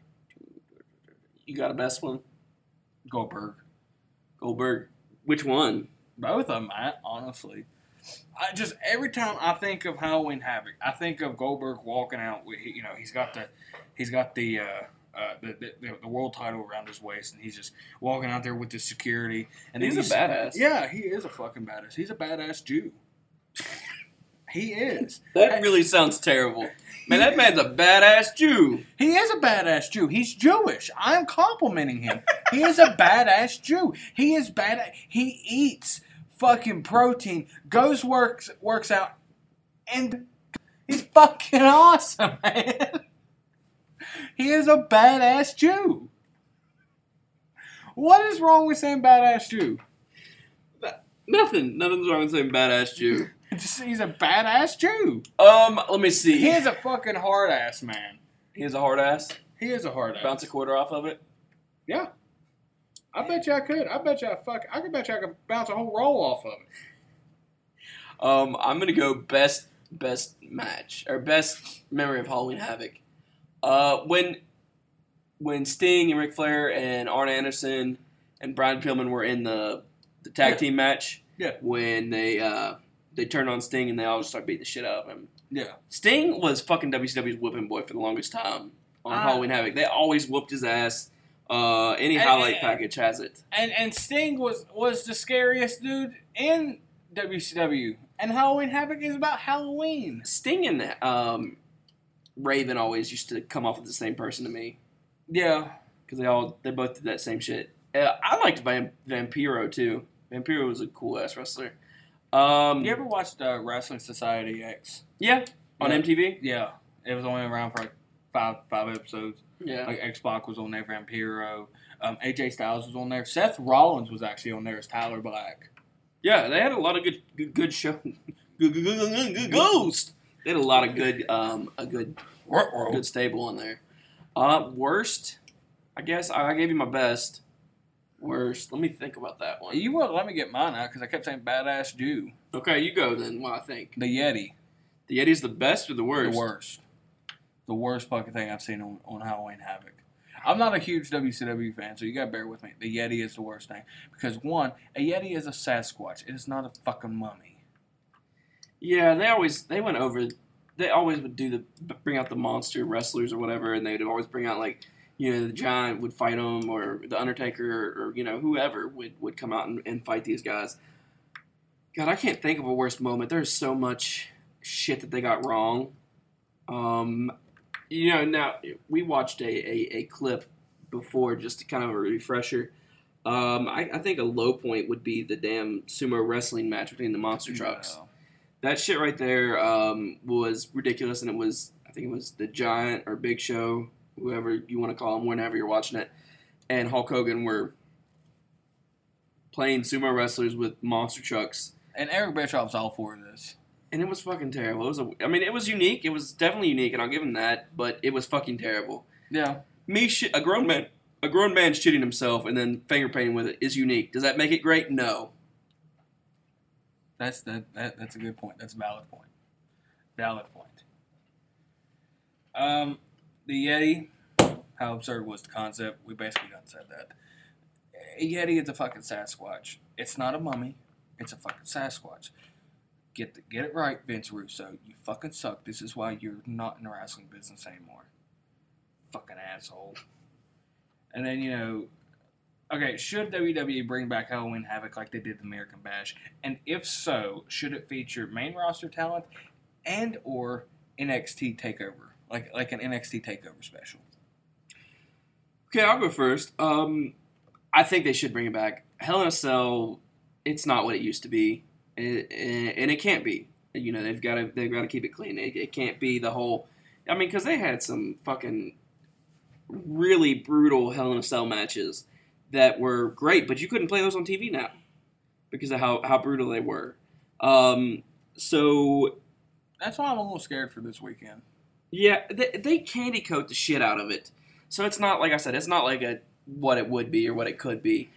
Speaker 5: You got a best one?
Speaker 4: Goldberg.
Speaker 5: Goldberg. Which one?
Speaker 4: Both of them, Matt, honestly. I just every time I think of Halloween Havoc, I think of Goldberg walking out with you know he's got the he's got the uh, uh, the, the the world title around his waist and he's just walking out there with the security and then
Speaker 5: He's a badass.
Speaker 4: Yeah, he is a fucking badass. He's a badass Jew. he is.
Speaker 5: That really sounds terrible. Man, that man's a badass Jew.
Speaker 4: He is a badass Jew. He's Jewish. I'm complimenting him. he is a badass Jew. He is bad. He eats fucking protein, goes works works out, and he's fucking awesome, man. He is a badass Jew. What is wrong with saying badass Jew?
Speaker 5: Nothing. Nothing's wrong with saying badass Jew.
Speaker 4: He's a badass Jew.
Speaker 5: Um, let me see.
Speaker 4: He is a fucking hard ass man.
Speaker 5: He is a hard ass.
Speaker 4: He is a hard ass.
Speaker 5: Bounce a quarter off of it.
Speaker 4: Yeah. I bet you I could. I bet you I fuck. I could bet you I could bounce a whole roll off of it.
Speaker 5: Um, I'm gonna go best best match or best memory of Halloween Havoc. Uh, when when Sting and Ric Flair and Arn Anderson and Brian Pillman were in the the tag
Speaker 4: Yeah.
Speaker 5: team match.
Speaker 4: Yeah.
Speaker 5: When they uh they turned on Sting and they all just started beating the shit out of him.
Speaker 4: Yeah.
Speaker 5: Sting was fucking WCW's whipping boy for the longest time on
Speaker 4: Ah.
Speaker 5: Halloween Havoc. They always whooped his ass. Uh, any
Speaker 4: And-
Speaker 5: highlight
Speaker 4: and-
Speaker 5: package has it.
Speaker 4: And and Sting was was the scariest dude in WCW. And Halloween Havoc is about Halloween.
Speaker 5: Sting and um, Raven always used to come off as the same person to me.
Speaker 4: Yeah.
Speaker 5: because they all they both did that same shit. Uh, I liked Vam- Vampiro too. Vampiro was a cool ass wrestler. Um,
Speaker 4: You ever watched uh, Wrestling Society X?
Speaker 5: yeah, on
Speaker 4: Yeah.
Speaker 5: MTV.
Speaker 4: Yeah. It was only around for like five five episodes.
Speaker 5: Yeah,
Speaker 4: Like X Pac was on there, Vampiro. Um, AJ Styles was on there. Seth Rollins was actually on there as Tyler Black.
Speaker 5: yeah, they had a lot of good good, good show. Good, good, good, good, good ghost. They had a lot of good um a good good stable on there. Uh, worst, I guess I, I gave you my best. Worst, let me think about that one.
Speaker 4: You won't let me get mine out because I kept saying badass Jew.
Speaker 5: Okay, you go then. What I think
Speaker 4: The Yeti.
Speaker 5: the Yeti's the best or the worst?
Speaker 4: The worst. The worst fucking thing I've seen on, on Halloween Havoc. I'm not a huge WCW fan, so you gotta bear with me. The Yeti is the worst thing. Because one, a Yeti is a Sasquatch. It is not a fucking mummy.
Speaker 5: Yeah, they always they went over. They always would do the bring out the monster wrestlers or whatever, and they'd always bring out like you know the giant would fight them or the Undertaker or, you know whoever would would come out and, and fight these guys. God, I can't think of a worse moment. There's so much shit that they got wrong. Um, You know, now we watched a, a, a clip before just to kind of a refresher. Um, I, I think a low point would be the damn sumo wrestling match between the monster trucks.
Speaker 4: No.
Speaker 5: That shit right there um, was ridiculous, and it was I think it was the Giant or Big Show, whoever you want to call him, whenever you're watching it, and Hulk Hogan were playing sumo wrestlers with monster trucks,
Speaker 4: And Eric Bischoff's all for this.
Speaker 5: and it was fucking terrible. It was a, I mean, it was unique. It was definitely unique, and I'll give him that. But it was fucking terrible.
Speaker 4: Yeah.
Speaker 5: Me, shit, a grown man, a grown man shitting himself and then finger painting with it is unique. Does that make it great? No.
Speaker 4: That's that, that that's a good point. That's a valid point. Valid point. Um, the Yeti, how absurd was the concept? We basically done said that. A Yeti is a fucking Sasquatch. It's not a mummy. It's a fucking Sasquatch. Get the, get it right, Vince Russo. You fucking suck. This is why you're not in the wrestling business anymore. Fucking asshole. And then you know, okay, should WWE bring back Halloween Havoc like they did the American Bash? And if so, should it feature main roster talent and or NXT takeover, like like an NXT takeover special?
Speaker 5: Okay, I'll go first. Um, I think they should bring it back. Hell in a Cell, it's not what it used to be, and, and it can't be. You know, they've got to they've got to keep it clean. It, it can't be the whole. I mean, because they had some fucking really brutal Hell in a Cell matches that were great, but you couldn't play those on TV now because of how how brutal they were. Um, so
Speaker 4: That's why I'm a little scared for this weekend.
Speaker 5: yeah, they, they candy coat the shit out of it. So it's not like I said, it's not like a what it would be or what it could be.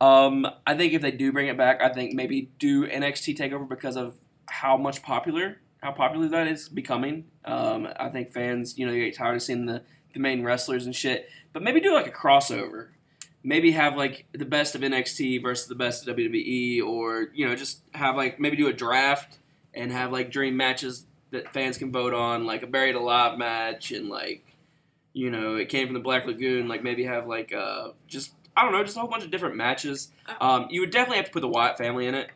Speaker 5: Um, I think if they do bring it back, I think maybe do NXT Takeover because of how much popular how popular that is becoming. Um, I think fans, you know, you get tired of seeing the, the main wrestlers and shit. But maybe do like a crossover. Maybe have like the best of NXT versus the best of WWE, or you know, just have like maybe do a draft and have like dream matches that fans can vote on, like a buried alive match, and like you know, it came from the Black Lagoon. Like maybe have like uh just I don't know, just a whole bunch of different matches. Um, you would definitely have to put the Wyatt family in it.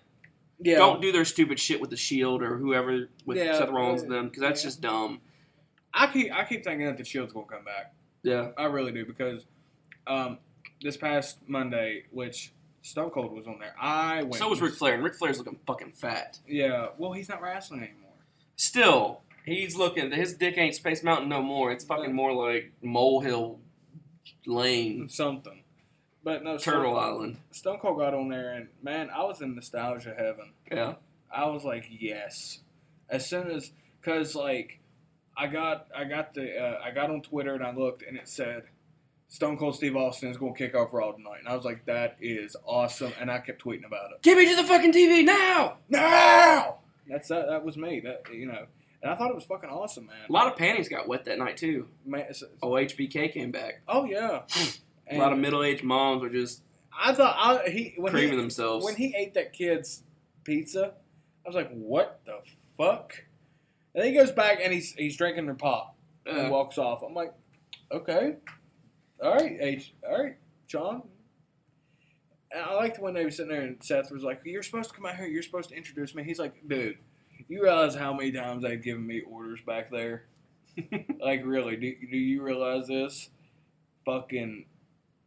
Speaker 4: Yeah.
Speaker 5: Don't do their stupid shit with the Shield or whoever with
Speaker 4: Yeah,
Speaker 5: Seth Rollins
Speaker 4: uh,
Speaker 5: and them because that's
Speaker 4: yeah.
Speaker 5: just dumb.
Speaker 4: I keep I keep thinking that the Shield's gonna come back.
Speaker 5: Yeah.
Speaker 4: I really do because um, this past Monday, which Stone Cold was on there, I went.
Speaker 5: So was Ric Flair, and Ric Flair's looking fucking fat.
Speaker 4: Yeah. Well, he's not wrestling anymore.
Speaker 5: Still, he's looking. His dick ain't Space Mountain no more. It's fucking more like Molehill Lane,
Speaker 4: Something. But no,
Speaker 5: Turtle
Speaker 4: Stone,
Speaker 5: Island.
Speaker 4: Stone Cold got on there, and man, I was in nostalgia heaven.
Speaker 5: Yeah.
Speaker 4: I was like, yes. As soon as, cause like, I got I got the uh, I got on Twitter and I looked and it said, Stone Cold Steve Austin is gonna kick off Raw tonight, and I was like, that is awesome, and I kept tweeting about it.
Speaker 5: Get me to the fucking TV now!
Speaker 4: Now, that's that. That was me. That you know, and I thought it was fucking awesome, man.
Speaker 5: A lot of panties got wet that night too.
Speaker 4: man, it's-
Speaker 5: Oh, HBK came back.
Speaker 4: oh yeah.
Speaker 5: A lot of middle-aged moms were just
Speaker 4: I thought I he when
Speaker 5: creaming
Speaker 4: he,
Speaker 5: themselves.
Speaker 4: when he ate that kid's pizza, I was like, what the fuck? And then he goes back and he's he's drinking their pop and
Speaker 5: Uh,
Speaker 4: walks off. I'm like, okay, all right, H, all right, John. And I liked when they were sitting there and Seth was like, "You're supposed to come out here. You're supposed to introduce me." He's like, "Dude, you realize how many times they've given me orders back there? like, really? Do, do you realize this? Fucking,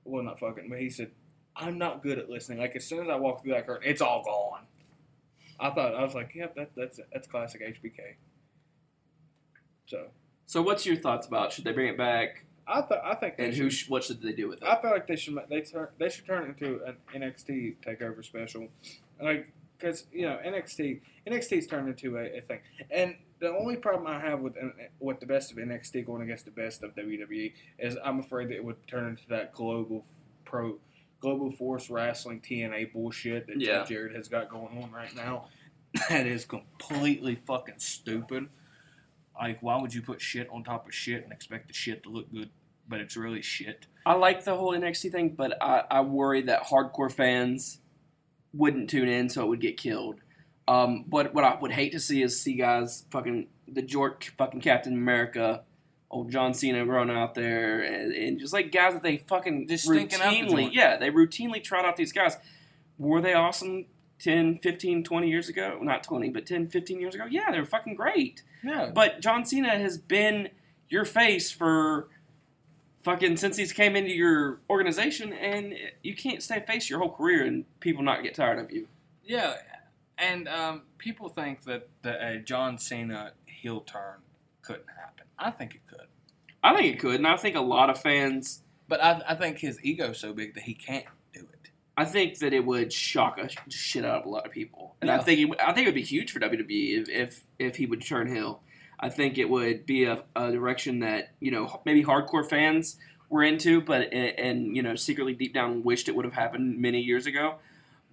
Speaker 4: well, not fucking, but he said, I'm not good at listening. Like, as soon as I walk through that curtain, it's all gone. I thought I was like, "Yep, that, that's that's classic HBK." So
Speaker 5: so, what's your thoughts about? Should they bring it back?
Speaker 4: I thought I think
Speaker 5: And
Speaker 4: should-
Speaker 5: who? Sh- what should they do with it?
Speaker 4: I feel like they should they turn they should turn it into an NXT takeover special, like because you know NXT NXT's turned into a, a thing, and the only problem I have with with the best of NXT going against the best of WWE is I'm afraid that it would turn into that global pro global force wrestling TNA bullshit that
Speaker 5: Yeah.
Speaker 4: Jarrett has got going on right now. That is completely fucking stupid. Like, why would you put shit on top of shit and expect the shit to look good, but it's really shit?
Speaker 5: I like the whole NXT thing, but I, I worry that hardcore fans wouldn't tune in, so it would get killed. Um, but what I would hate to see is see guys fucking the Jork fucking Captain America, old John Cena run out there, and, and just like guys that they fucking
Speaker 4: Just stinking out the
Speaker 5: routinely, yeah, they routinely trot out these guys. Were they awesome 10, 15, 20 years ago? Not 20, but 10, 15 years ago? Yeah, they were fucking great.
Speaker 4: Yeah,
Speaker 5: But John Cena has been your face for fucking since he's came into your organization, and you can't stay face your whole career and people not get tired of you.
Speaker 4: Yeah, and um, people think that the a John Cena heel turn couldn't happen. I think it could,
Speaker 5: I think it could, and I think a lot of fans.
Speaker 4: but I, I think his ego's so big that he can't.
Speaker 5: I think that it would shock a shit out of a lot of people, and I think it, would- I think it would be huge for WWE if if, if he would turn heel. I think it would be a, a direction that you know maybe hardcore fans were into, but and, and you know secretly deep down wished it would have happened many years ago.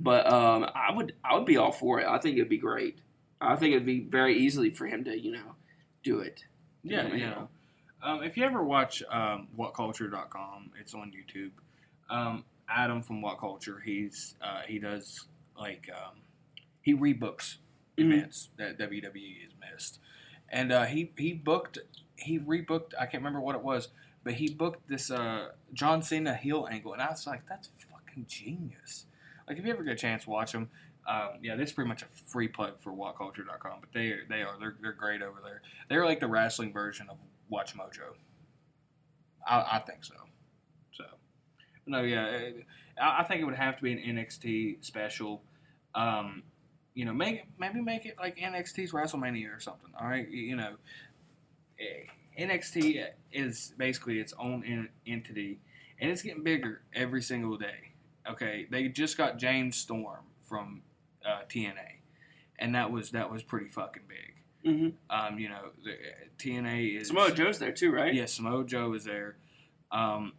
Speaker 5: But um, I would I would be all for it. I think it'd be great. I think it'd be very easily for him to you know do it.
Speaker 4: Yeah,
Speaker 5: Yeah.
Speaker 4: you know. Um, if you ever watch um, WhatCulture.com, it's on YouTube. Um, Adam from What Culture, he's uh, he does like um, he rebooks
Speaker 5: Mhm.
Speaker 4: events that WWE has missed, and uh, he he booked he rebooked I can't remember what it was, but he booked this uh, John Cena heel angle, and I was like, that's fucking genius. Like if you ever get a chance, watch them. Um, yeah, this is pretty much a free plug for WhatCulture.com, but they are, they are they're, they're great over there. They're like the wrestling version of Watch Mojo. I, I think. So, no, yeah, it- I, I think it would have to be an NXT special. Um, you know, make maybe make it like NXT's WrestleMania or something. All right, you, know, eh, NXT is basically its own en- entity, and it's getting bigger every single day. Okay, they just got James Storm from uh, TNA, and that was that was pretty fucking big.
Speaker 5: Mm-hmm.
Speaker 4: Um, you know, the, TNA is
Speaker 5: Samoa Joe's there too, right?
Speaker 4: Yeah, Samoa Joe is there. Um,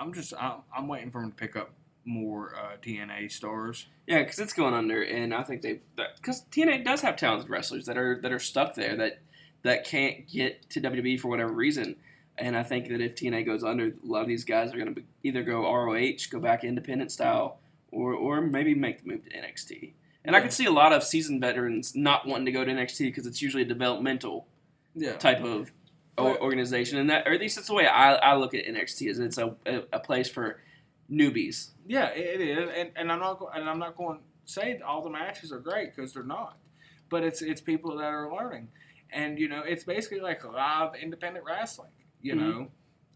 Speaker 4: I'm just I'm, I'm waiting for him to pick up more uh, TNA stars.
Speaker 5: Yeah, because it's going under, and I think they because TNA does have talented wrestlers that are that are stuck there that that can't get to WWE for whatever reason. And I think that if TNA goes under, a lot of these guys are going to either go ROH, go back independent style, or or maybe make the move to NXT. And I
Speaker 4: Yeah.
Speaker 5: could see a lot of seasoned veterans not wanting to go to NXT because it's usually a developmental
Speaker 4: Yeah,
Speaker 5: type of. Organization, and that or at least that's the way I, I look at NXT. Is it's a, a, a place for newbies.
Speaker 4: yeah, it it is, and, and I'm not and I'm not going to say all the matches are great because they're not, but it's it's people that are learning, and you know it's basically like live independent wrestling. You
Speaker 5: Mhm.
Speaker 4: know,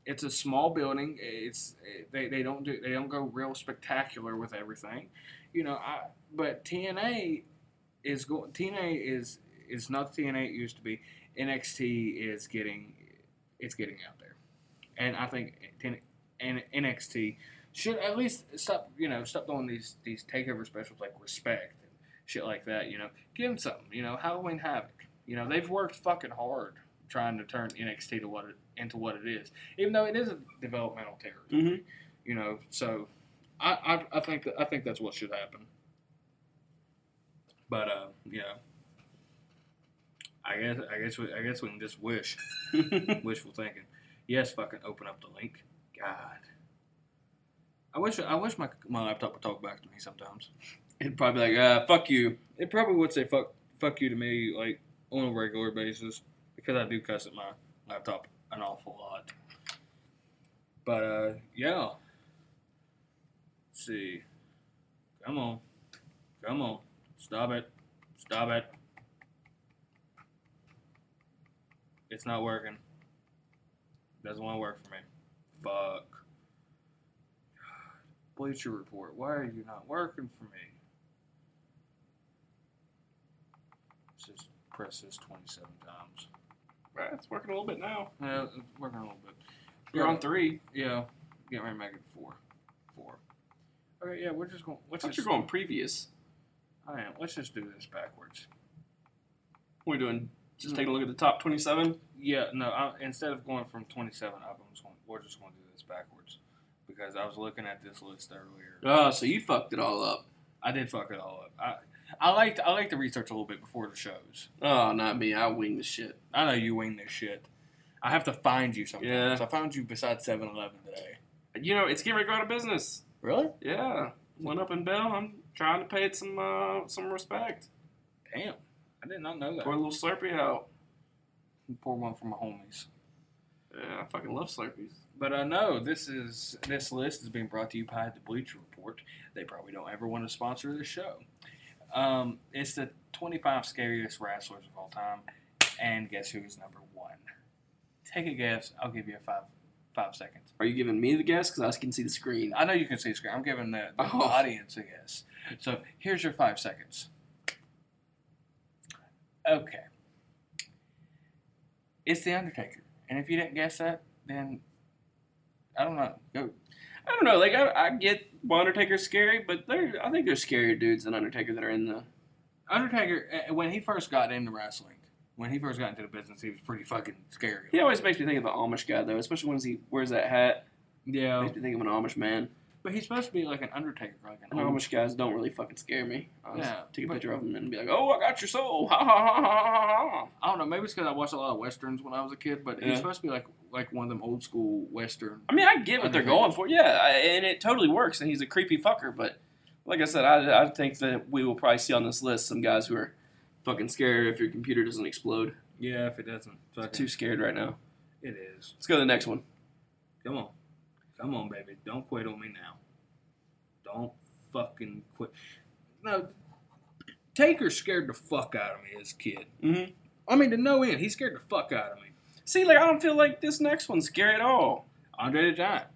Speaker 4: it's a small building. It's they, they don't do they don't go real spectacular with everything. You know, I but TNA is going TNA is is not the TNA it used to be. NXT is getting it's getting out there, and I think NXT should at least stop you know stop doing these these takeover specials like respect and shit like that. You know, give them something. You know, Halloween Havoc. You know, they've worked fucking hard trying to turn NXT to what it into what it is, even though it is a developmental territory.
Speaker 5: Mm-hmm.
Speaker 4: You know, so I, I I think that I think that's what should happen. But uh, yeah, I guess I guess we I guess we can just wish wishful thinking. Yes, fucking open up the link. God, I wish I wish my my laptop would talk back to me sometimes.
Speaker 5: It'd probably be like, uh, fuck you.
Speaker 4: It probably would say fuck fuck you to me like on a regular basis because I do cuss at my laptop an awful lot. But uh, yeah. Let's see. Come on, come on, stop it, stop it. It's not working. Doesn't want to work for me. Fuck. Bleacher Report. Why are you not working for me? Just press this 27 times.
Speaker 5: Right, it's working a little bit now.
Speaker 4: Yeah, it's working a little bit.
Speaker 5: You're on three.
Speaker 4: Yeah, get ready to make it four. Four. Okay, yeah, we're just going. Let's just,
Speaker 5: you're going previous.
Speaker 4: I am. Let's just do this backwards.
Speaker 5: We're doing? Just taking a look at the top 27?
Speaker 4: Yeah, no. I, instead of going from 27 up, I'm just going, we're just going to do this backwards because I was looking at this list earlier.
Speaker 5: Oh, so you fucked it all up.
Speaker 4: I did fuck it all up. I I like I like to research a little bit before the shows.
Speaker 5: Oh, not me. I wing the shit.
Speaker 4: I know you wing this shit. I have to find you sometimes.
Speaker 5: Yeah.
Speaker 4: I found you beside 7-Eleven today.
Speaker 5: You know, it's getting ready to go out of business.
Speaker 4: Really?
Speaker 5: Yeah. Went up in Bell. I'm trying to pay it some uh, some respect.
Speaker 4: Damn. I did not know that.
Speaker 5: Pour a little Slurpee out.
Speaker 4: Pour one for my homies.
Speaker 5: Yeah, I fucking love Slurpees.
Speaker 4: But uh, know this is this list is being brought to you by the Bleacher Report. They probably don't ever want to sponsor this show. Um, it's the 25 scariest wrestlers of all time, and guess who is number one? Take a guess. I'll give you a five five seconds.
Speaker 5: Are you giving me the guess? Because I can see the screen.
Speaker 4: I know you can see the screen. I'm giving the, the
Speaker 5: Oh.
Speaker 4: audience a guess. So here's your five seconds. Okay. It's the Undertaker, and if you didn't guess that, then I don't know. Go.
Speaker 5: I don't know. Like I, I get Undertaker's scary, but there, I think there's scarier dudes than Undertaker that are in the.
Speaker 4: Undertaker, uh, when he first got into wrestling, when he first got into the business, he was pretty fucking scary.
Speaker 5: He always makes me think of the Amish guy though, especially when he wears that hat.
Speaker 4: Yeah,
Speaker 5: Makes me think of an Amish man.
Speaker 4: But he's supposed to be like an Undertaker, like an
Speaker 5: Amish guys don't really fucking scare me. I'll
Speaker 4: Yeah,
Speaker 5: take a picture of them and be like, "Oh, I got your soul!" Ha ha ha ha ha ha.
Speaker 4: I don't know. Maybe it's because I watched a lot of westerns when I was a kid, but
Speaker 5: Yeah.
Speaker 4: he's supposed to be like like one of them old school western.
Speaker 5: I mean, I get what they're going for, yeah, I, and it totally works. And he's a creepy fucker, but like I said, I, I think that we will probably see on this list some guys who are fucking scared if your computer doesn't explode.
Speaker 4: Yeah, if it doesn't, fucking,
Speaker 5: Too scared right now.
Speaker 4: it is.
Speaker 5: Let's go to the next one.
Speaker 4: Come on, come on, baby, don't quit on me now. Don't fucking quit. No, Taker scared the fuck out of me as a kid.
Speaker 5: Mm-hmm.
Speaker 4: I mean, to no end, he scared the fuck out of me.
Speaker 5: See, like I don't feel like this next one's scary at all.
Speaker 4: Andre the Giant.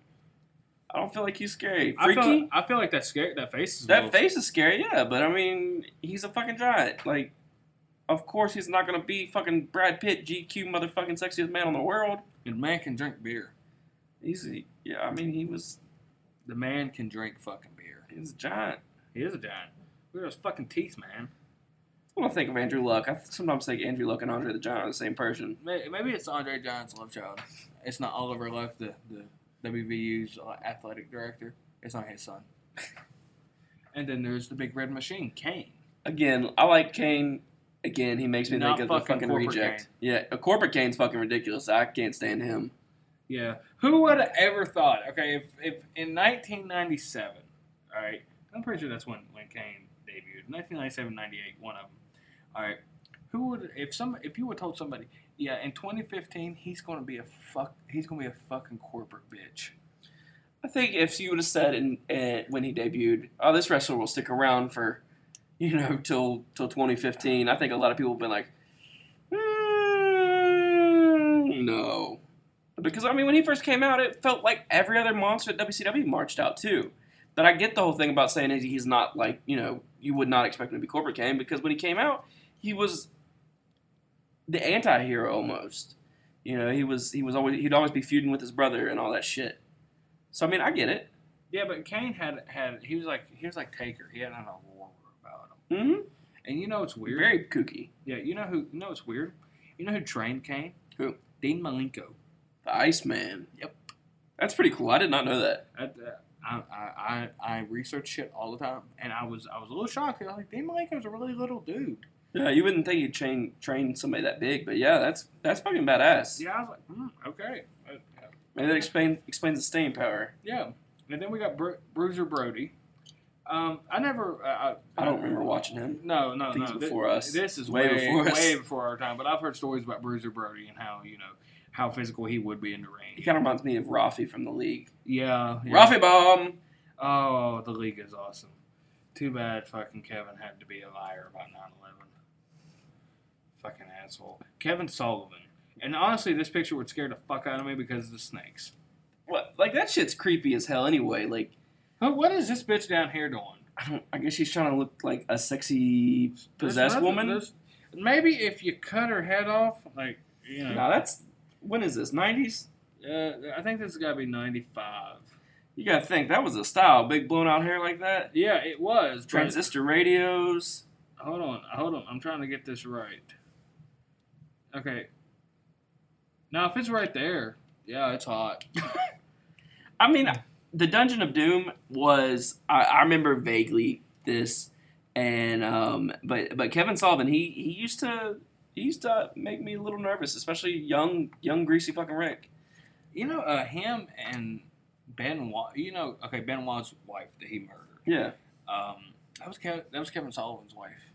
Speaker 5: I don't feel like he's scary.
Speaker 4: I
Speaker 5: Freaky.
Speaker 4: feel, I feel like that scare that face is
Speaker 5: that
Speaker 4: little-
Speaker 5: face is scary, yeah, but I mean, he's a fucking giant. Like, of course, he's not gonna be fucking Brad Pitt, GQ, motherfucking sexiest man in the world.
Speaker 4: And man can drink beer.
Speaker 5: He's, yeah, I mean, he was,
Speaker 4: The man can drink fucking beer.
Speaker 5: he's a giant.
Speaker 4: He is a giant. Look at those fucking teeth, man.
Speaker 5: I don't think of Andrew Luck. I sometimes think Andrew Luck and Andre the Giant are the same person.
Speaker 4: May- Maybe it's Andre Giant's love child. It's not Oliver Luck, the, the WVU's athletic director. It's not his son. and then there's the big red machine, Kane.
Speaker 5: Again, I like Kane. Again, he makes me
Speaker 4: Not
Speaker 5: think of the
Speaker 4: fucking
Speaker 5: fucking reject.
Speaker 4: Kane.
Speaker 5: Yeah, a corporate Kane's fucking ridiculous. I can't stand him.
Speaker 4: Yeah. Who would have ever thought? Okay, if, if in 1997, all right, I'm pretty sure that's when, when Kane debuted. 1997, 98, one of them. All right. Who would if some if you would told somebody, yeah, in 2015 he's going to be a fuck, he's going to be a fucking corporate bitch.
Speaker 5: I think if you would have said in, uh, when he debuted, "Oh, this wrestler will stick around for, you know, till till 2015," I think a lot of people have been like, "Mm, "No," because I mean, when he first came out, it felt like every other monster at WCW marched out too. But I get the whole thing about saying he's not like you know you would not expect him to be corporate Kane because when he came out, he was the anti-hero almost. You know, he was he was always he'd always be feuding with his brother and all that shit. So I mean, I get it.
Speaker 4: Yeah, but Kane had had he was like he was like Taker. He had an aura about him.
Speaker 5: Mm-hmm.
Speaker 4: And you know it's weird.
Speaker 5: Very kooky.
Speaker 4: yeah, you know who you know it's weird. You know who trained Kane?
Speaker 5: Who?
Speaker 4: Dean Malenko.
Speaker 5: The Iceman.
Speaker 4: Yep.
Speaker 5: That's pretty cool. I did not know that.
Speaker 4: I, I, I, I research shit all the time, and I was I was a little shocked. I was like, Dean Malenko's a really little dude.
Speaker 5: Yeah, you wouldn't think you'd train train somebody that big, but yeah, that's that's fucking badass.
Speaker 4: Yeah, I was like, hmm, okay, Uh,
Speaker 5: Maybe that explain, explains the staying power.
Speaker 4: yeah. And then we got Bru- Bruiser Brody. Um, I never. Uh, I,
Speaker 5: I don't remember watching him.
Speaker 4: No, no, no.
Speaker 5: it's
Speaker 4: Thi-
Speaker 5: before us.
Speaker 4: This is
Speaker 5: Way
Speaker 4: way,
Speaker 5: before us.
Speaker 4: way before our time. But I've heard stories about Bruiser Brody and how you know how physical he would be in the ring.
Speaker 5: He kind of reminds me of Rafi from the league.
Speaker 4: Yeah, yeah.
Speaker 5: Rafi bomb.
Speaker 4: Oh, the league is awesome. Too bad fucking Kevin had to be a liar about 9 11. Fucking asshole. Kevin Sullivan. And honestly, this picture would scare the fuck out of me because of the snakes.
Speaker 5: What? Like that shit's creepy as hell. Anyway, like
Speaker 4: What is this bitch down here doing?
Speaker 5: I don't. I guess she's trying to look like a sexy possessed
Speaker 4: nothing-
Speaker 5: woman.
Speaker 4: Maybe if you cut her head off, like, you know.
Speaker 5: No, that's when is this? Nineties.
Speaker 4: uh, I think this has got to be 95.
Speaker 5: You gotta think that was a style. Big blown out hair like that.
Speaker 4: Yeah, it was.
Speaker 5: Transistor radios.
Speaker 4: Hold on, hold on. I'm trying to get this right. Okay. Now, if it's right there, yeah, it's hot.
Speaker 5: I mean, the Dungeon of Doom was. I, I remember vaguely this, and um, but but Kevin Sullivan, he he used to he used to make me a little nervous, especially young young greasy fucking Rick.
Speaker 4: You know, uh, him and Ben. Wa- you know, okay, Benoit's wife that he murdered.
Speaker 5: Yeah,
Speaker 4: Um, that was Kevin, that was Kevin Sullivan's wife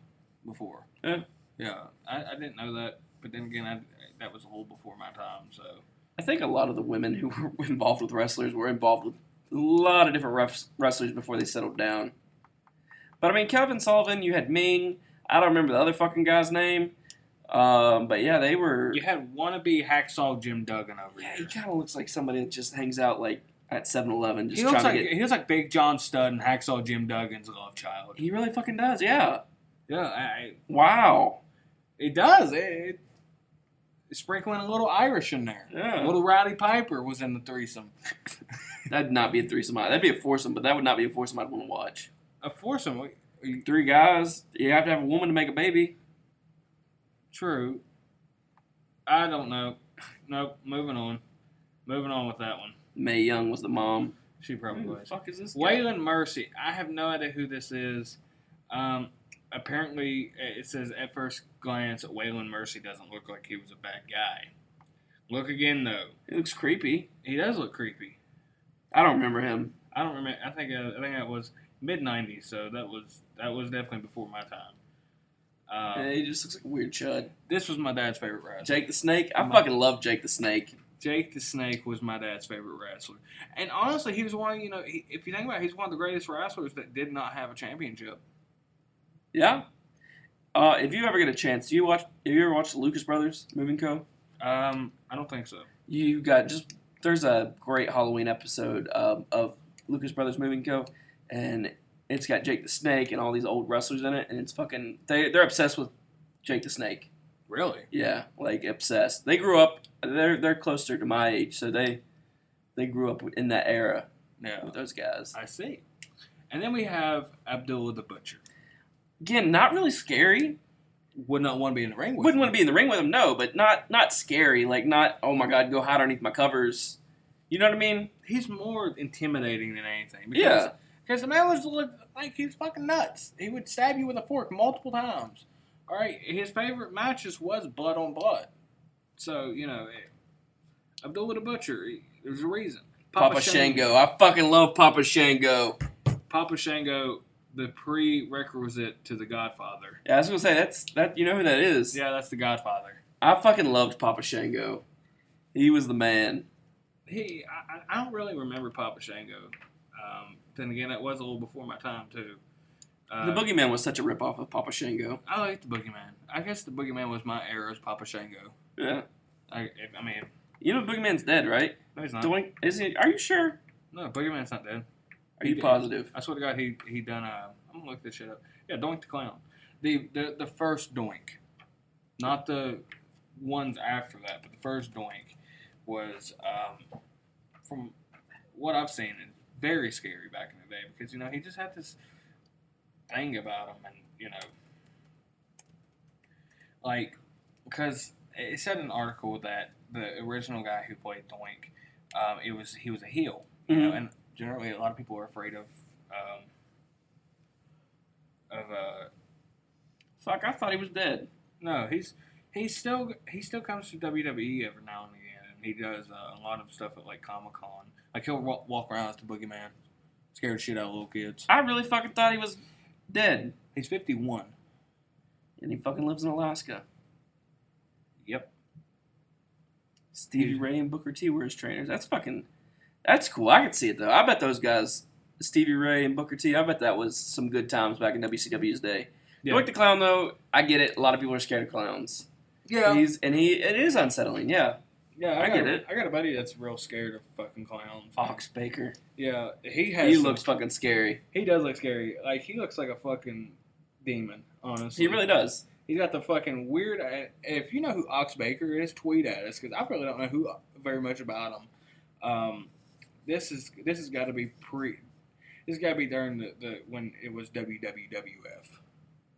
Speaker 4: before.
Speaker 5: Yeah.
Speaker 4: Yeah, I, I didn't know that, but then again, I, that was a little before my time. So
Speaker 5: I think a lot of the women who were involved with wrestlers were involved with a lot of different ref- wrestlers before they settled down. But I mean, Kevin Sullivan, you had Ming. I don't remember the other fucking guy's name. Um, but yeah, they were.
Speaker 4: You had wannabe hacksaw Jim Duggan over there.
Speaker 5: Yeah, he kind of looks like somebody that just hangs out like at 7-Eleven, just
Speaker 4: He
Speaker 5: trying
Speaker 4: looks
Speaker 5: to
Speaker 4: like
Speaker 5: get.
Speaker 4: he looks like Big John Studd and Hacksaw Jim Duggan's love child.
Speaker 5: He really fucking does. Yeah.
Speaker 4: Yeah, I,
Speaker 5: Wow.
Speaker 4: it does. It, it, it's sprinkling a little Irish in there.
Speaker 5: Yeah.
Speaker 4: A little Rowdy Piper was in the threesome.
Speaker 5: That'd not be a threesome. That'd be a foursome, but that would not be a foursome I'd want to watch.
Speaker 4: A foursome.
Speaker 5: Three guys. You have to have a woman to make a baby.
Speaker 4: True. I don't know. Nope. Moving on. Moving on with that one.
Speaker 5: Mae Young was the mom.
Speaker 4: She probably
Speaker 5: Who the
Speaker 4: was.
Speaker 5: fuck is this? guy?
Speaker 4: Waylon Mercy. I have no idea who this is. Um, apparently, it says at first glance, Waylon Mercy doesn't look like he was a bad guy. Look again, though.
Speaker 5: He looks creepy.
Speaker 4: He does look creepy.
Speaker 5: I don't remember him.
Speaker 4: I don't remember. I think uh, I think that was mid '90s, so that was that was definitely before my time. Uh,
Speaker 5: Yeah, he just looks like a weird chud.
Speaker 4: This was my dad's favorite wrestler.
Speaker 5: Jake the Snake. I
Speaker 4: My-
Speaker 5: fucking love Jake the Snake.
Speaker 4: Jake the Snake was my dad's favorite wrestler, and honestly, he was one. You know, he, if you think about, it, he's one of the greatest wrestlers that did not have a championship.
Speaker 5: Yeah. Uh, if you ever get a chance, do you watch? Have you ever watched the Lucas Brothers Moving Co?
Speaker 4: Um, I don't think so.
Speaker 5: You got just there's a great Halloween episode um, of Lucas Brothers Moving Co. and it's got Jake the Snake and all these old wrestlers in it, and it's fucking they they're obsessed with Jake the Snake.
Speaker 4: Really?
Speaker 5: Yeah, like obsessed. They grew up. They're they're closer to my age, so they they grew up in that era
Speaker 4: Yeah.
Speaker 5: with those guys.
Speaker 4: I see. And then we have Abdullah the Butcher.
Speaker 5: Again, not really scary.
Speaker 4: Would not want to be in the ring with
Speaker 5: Wouldn't
Speaker 4: him.
Speaker 5: want to be in the ring with him, no, but not not scary. Like not oh my god, go hide underneath my covers. You know what I mean?
Speaker 4: He's more intimidating than anything.
Speaker 5: Yeah.
Speaker 4: Because the man was like he's fucking nuts. He would stab you with a fork multiple times. All right. His favorite matches was blood on blood. So you know, eh, Abdullah the Butcher. he- There's a reason.
Speaker 5: Papa, Shango. I fucking love Papa Shango.
Speaker 4: Papa Shango, the prerequisite to the Godfather.
Speaker 5: Yeah, I was gonna say that's that. You know who that is?
Speaker 4: Yeah, that's the Godfather.
Speaker 5: I fucking loved Papa Shango. He was the man.
Speaker 4: He, I, I- I don't really remember Papa Shango. Um, then again, that was a little before my time too. Uh,
Speaker 5: the Boogeyman was such a ripoff of Papa Shango.
Speaker 4: I like the Boogeyman. I guess the Boogeyman was my era's Papa Shango.
Speaker 5: Yeah.
Speaker 4: I, I mean,
Speaker 5: You know Boogeyman's dead, right?
Speaker 4: no, he's not.
Speaker 5: Doink, is he? Are you sure?
Speaker 4: No, Boogeyman's not dead.
Speaker 5: Are you positive?
Speaker 4: I swear to God, he he done. Uh, I'm gonna look this shit up. Yeah, Doink the Clown. The the the first Doink, not the ones after that, but the first Doink was um, from what I've seen, very scary back in the day because you know he just had this thing about him, and you know, like because it said in an article that the original guy who played Doink, um, it was he was a heel, you know,
Speaker 5: Mhm.
Speaker 4: and generally a lot of people are afraid of um, of uh
Speaker 5: Fuck, I thought he was dead.
Speaker 4: no he's he's still he still comes to WWE every now and again and he does uh, a lot of stuff at like Comic Con like he'll walk, walk around as the boogeyman scare the shit out of little kids
Speaker 5: I really fucking thought he was dead.
Speaker 4: he's 51
Speaker 5: And he fucking lives in Alaska.
Speaker 4: yep
Speaker 5: Stevie Ray and Booker T were his trainers. That's fucking. That's cool. I could see it though. I bet those guys, Stevie Ray and Booker T. I bet that was some good times back in WCW's day.
Speaker 4: Yeah.
Speaker 5: Doink the clown though, I get it. A lot of people are scared of clowns.
Speaker 4: yeah
Speaker 5: He's and he it is unsettling. Yeah.
Speaker 4: Yeah
Speaker 5: I
Speaker 4: got
Speaker 5: get
Speaker 4: a-
Speaker 5: it.
Speaker 4: I got a buddy that's real scared of fucking clowns
Speaker 5: Ox Baker.
Speaker 4: yeah he has
Speaker 5: He
Speaker 4: some-
Speaker 5: looks fucking scary.
Speaker 4: he does look scary like he looks like a fucking demon honestly
Speaker 5: He really does.
Speaker 4: He's got the fucking weird. If you know who Ox Baker is, tweet at us because I really don't know who very much about him. Um, this is this has got to be pre. This got to be during the, the when it was WWWF.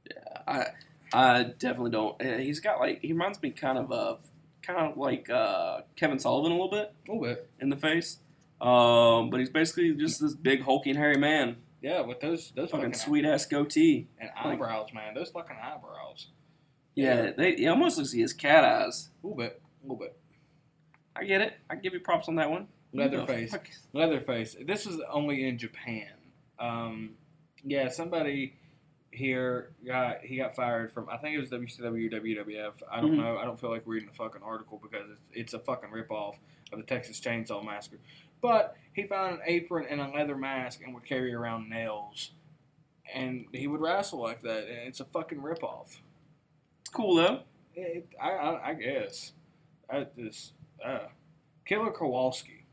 Speaker 5: Yeah, I I definitely don't. uh, He's got like he reminds me kind of of kind of like uh, Kevin Sullivan a little bit
Speaker 4: A little bit,
Speaker 5: in the face. Um, but he's basically just this big hulking hairy man,
Speaker 4: yeah. With those those
Speaker 5: fucking
Speaker 4: fucking,
Speaker 5: sweet ass goatee.
Speaker 4: and eyebrows, man. Those fucking eyebrows.
Speaker 5: Yeah, they he almost looks like he has cat eyes.
Speaker 4: A little bit, a little bit.
Speaker 5: I get it. I give you props on that one.
Speaker 4: Leatherface. Leatherface. This was only in Japan. Um, yeah, somebody here got he got fired from I think it was WCW WWF. I don't
Speaker 5: Mhm.
Speaker 4: know. I don't feel like reading a fucking article because it's, it's a fucking ripoff of the Texas Chainsaw Massacre. But he found an apron and a leather mask and would carry around nails, and he would wrestle like that. And it's a fucking ripoff.
Speaker 5: It's cool though.
Speaker 4: It, I, I I guess. I just uh, Killer Kowalski.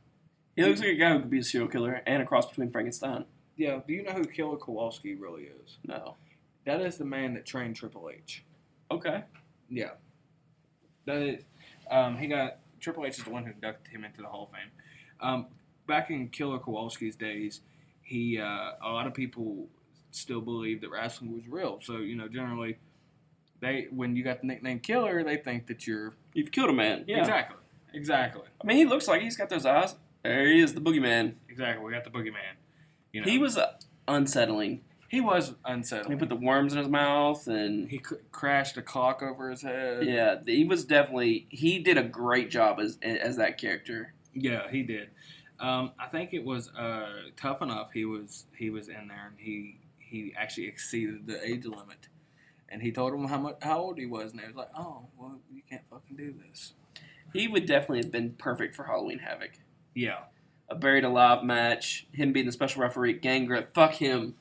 Speaker 5: He looks like a guy who could be a serial killer and a cross between Frankenstein.
Speaker 4: Yeah, do you know who Killer Kowalski really is?
Speaker 5: No.
Speaker 4: That is the man that trained Triple H.
Speaker 5: Okay.
Speaker 4: Yeah. That is, um, he got Triple H is the one who inducted him into the Hall of Fame. Um, back in Killer Kowalski's days, he uh, a lot of people still believe that wrestling was real. So you know, generally, they when you got the nickname Killer, they think that you're
Speaker 5: You've killed a man. Yeah.
Speaker 4: exactly, exactly,
Speaker 5: I mean, he looks like he's got those eyes. There he is, the boogeyman.
Speaker 4: exactly. We got the boogeyman. You know,
Speaker 5: He was uh, unsettling.
Speaker 4: He was
Speaker 5: unsettled.
Speaker 4: He
Speaker 5: put the worms in his mouth, and
Speaker 4: he c- crashed a clock over his head.
Speaker 5: yeah, he was definitely. He did a great job as as that character.
Speaker 4: Yeah, he did. Um, I think it was uh, tough enough. He was he was in there, and he he actually exceeded the age limit. And he told him how much how old he was, and they was like, "Oh, well, you can't fucking do this."
Speaker 5: He would definitely have been perfect for Halloween Havoc.
Speaker 4: Yeah,
Speaker 5: A buried alive match, him being the special referee, Gangrel. Fuck him.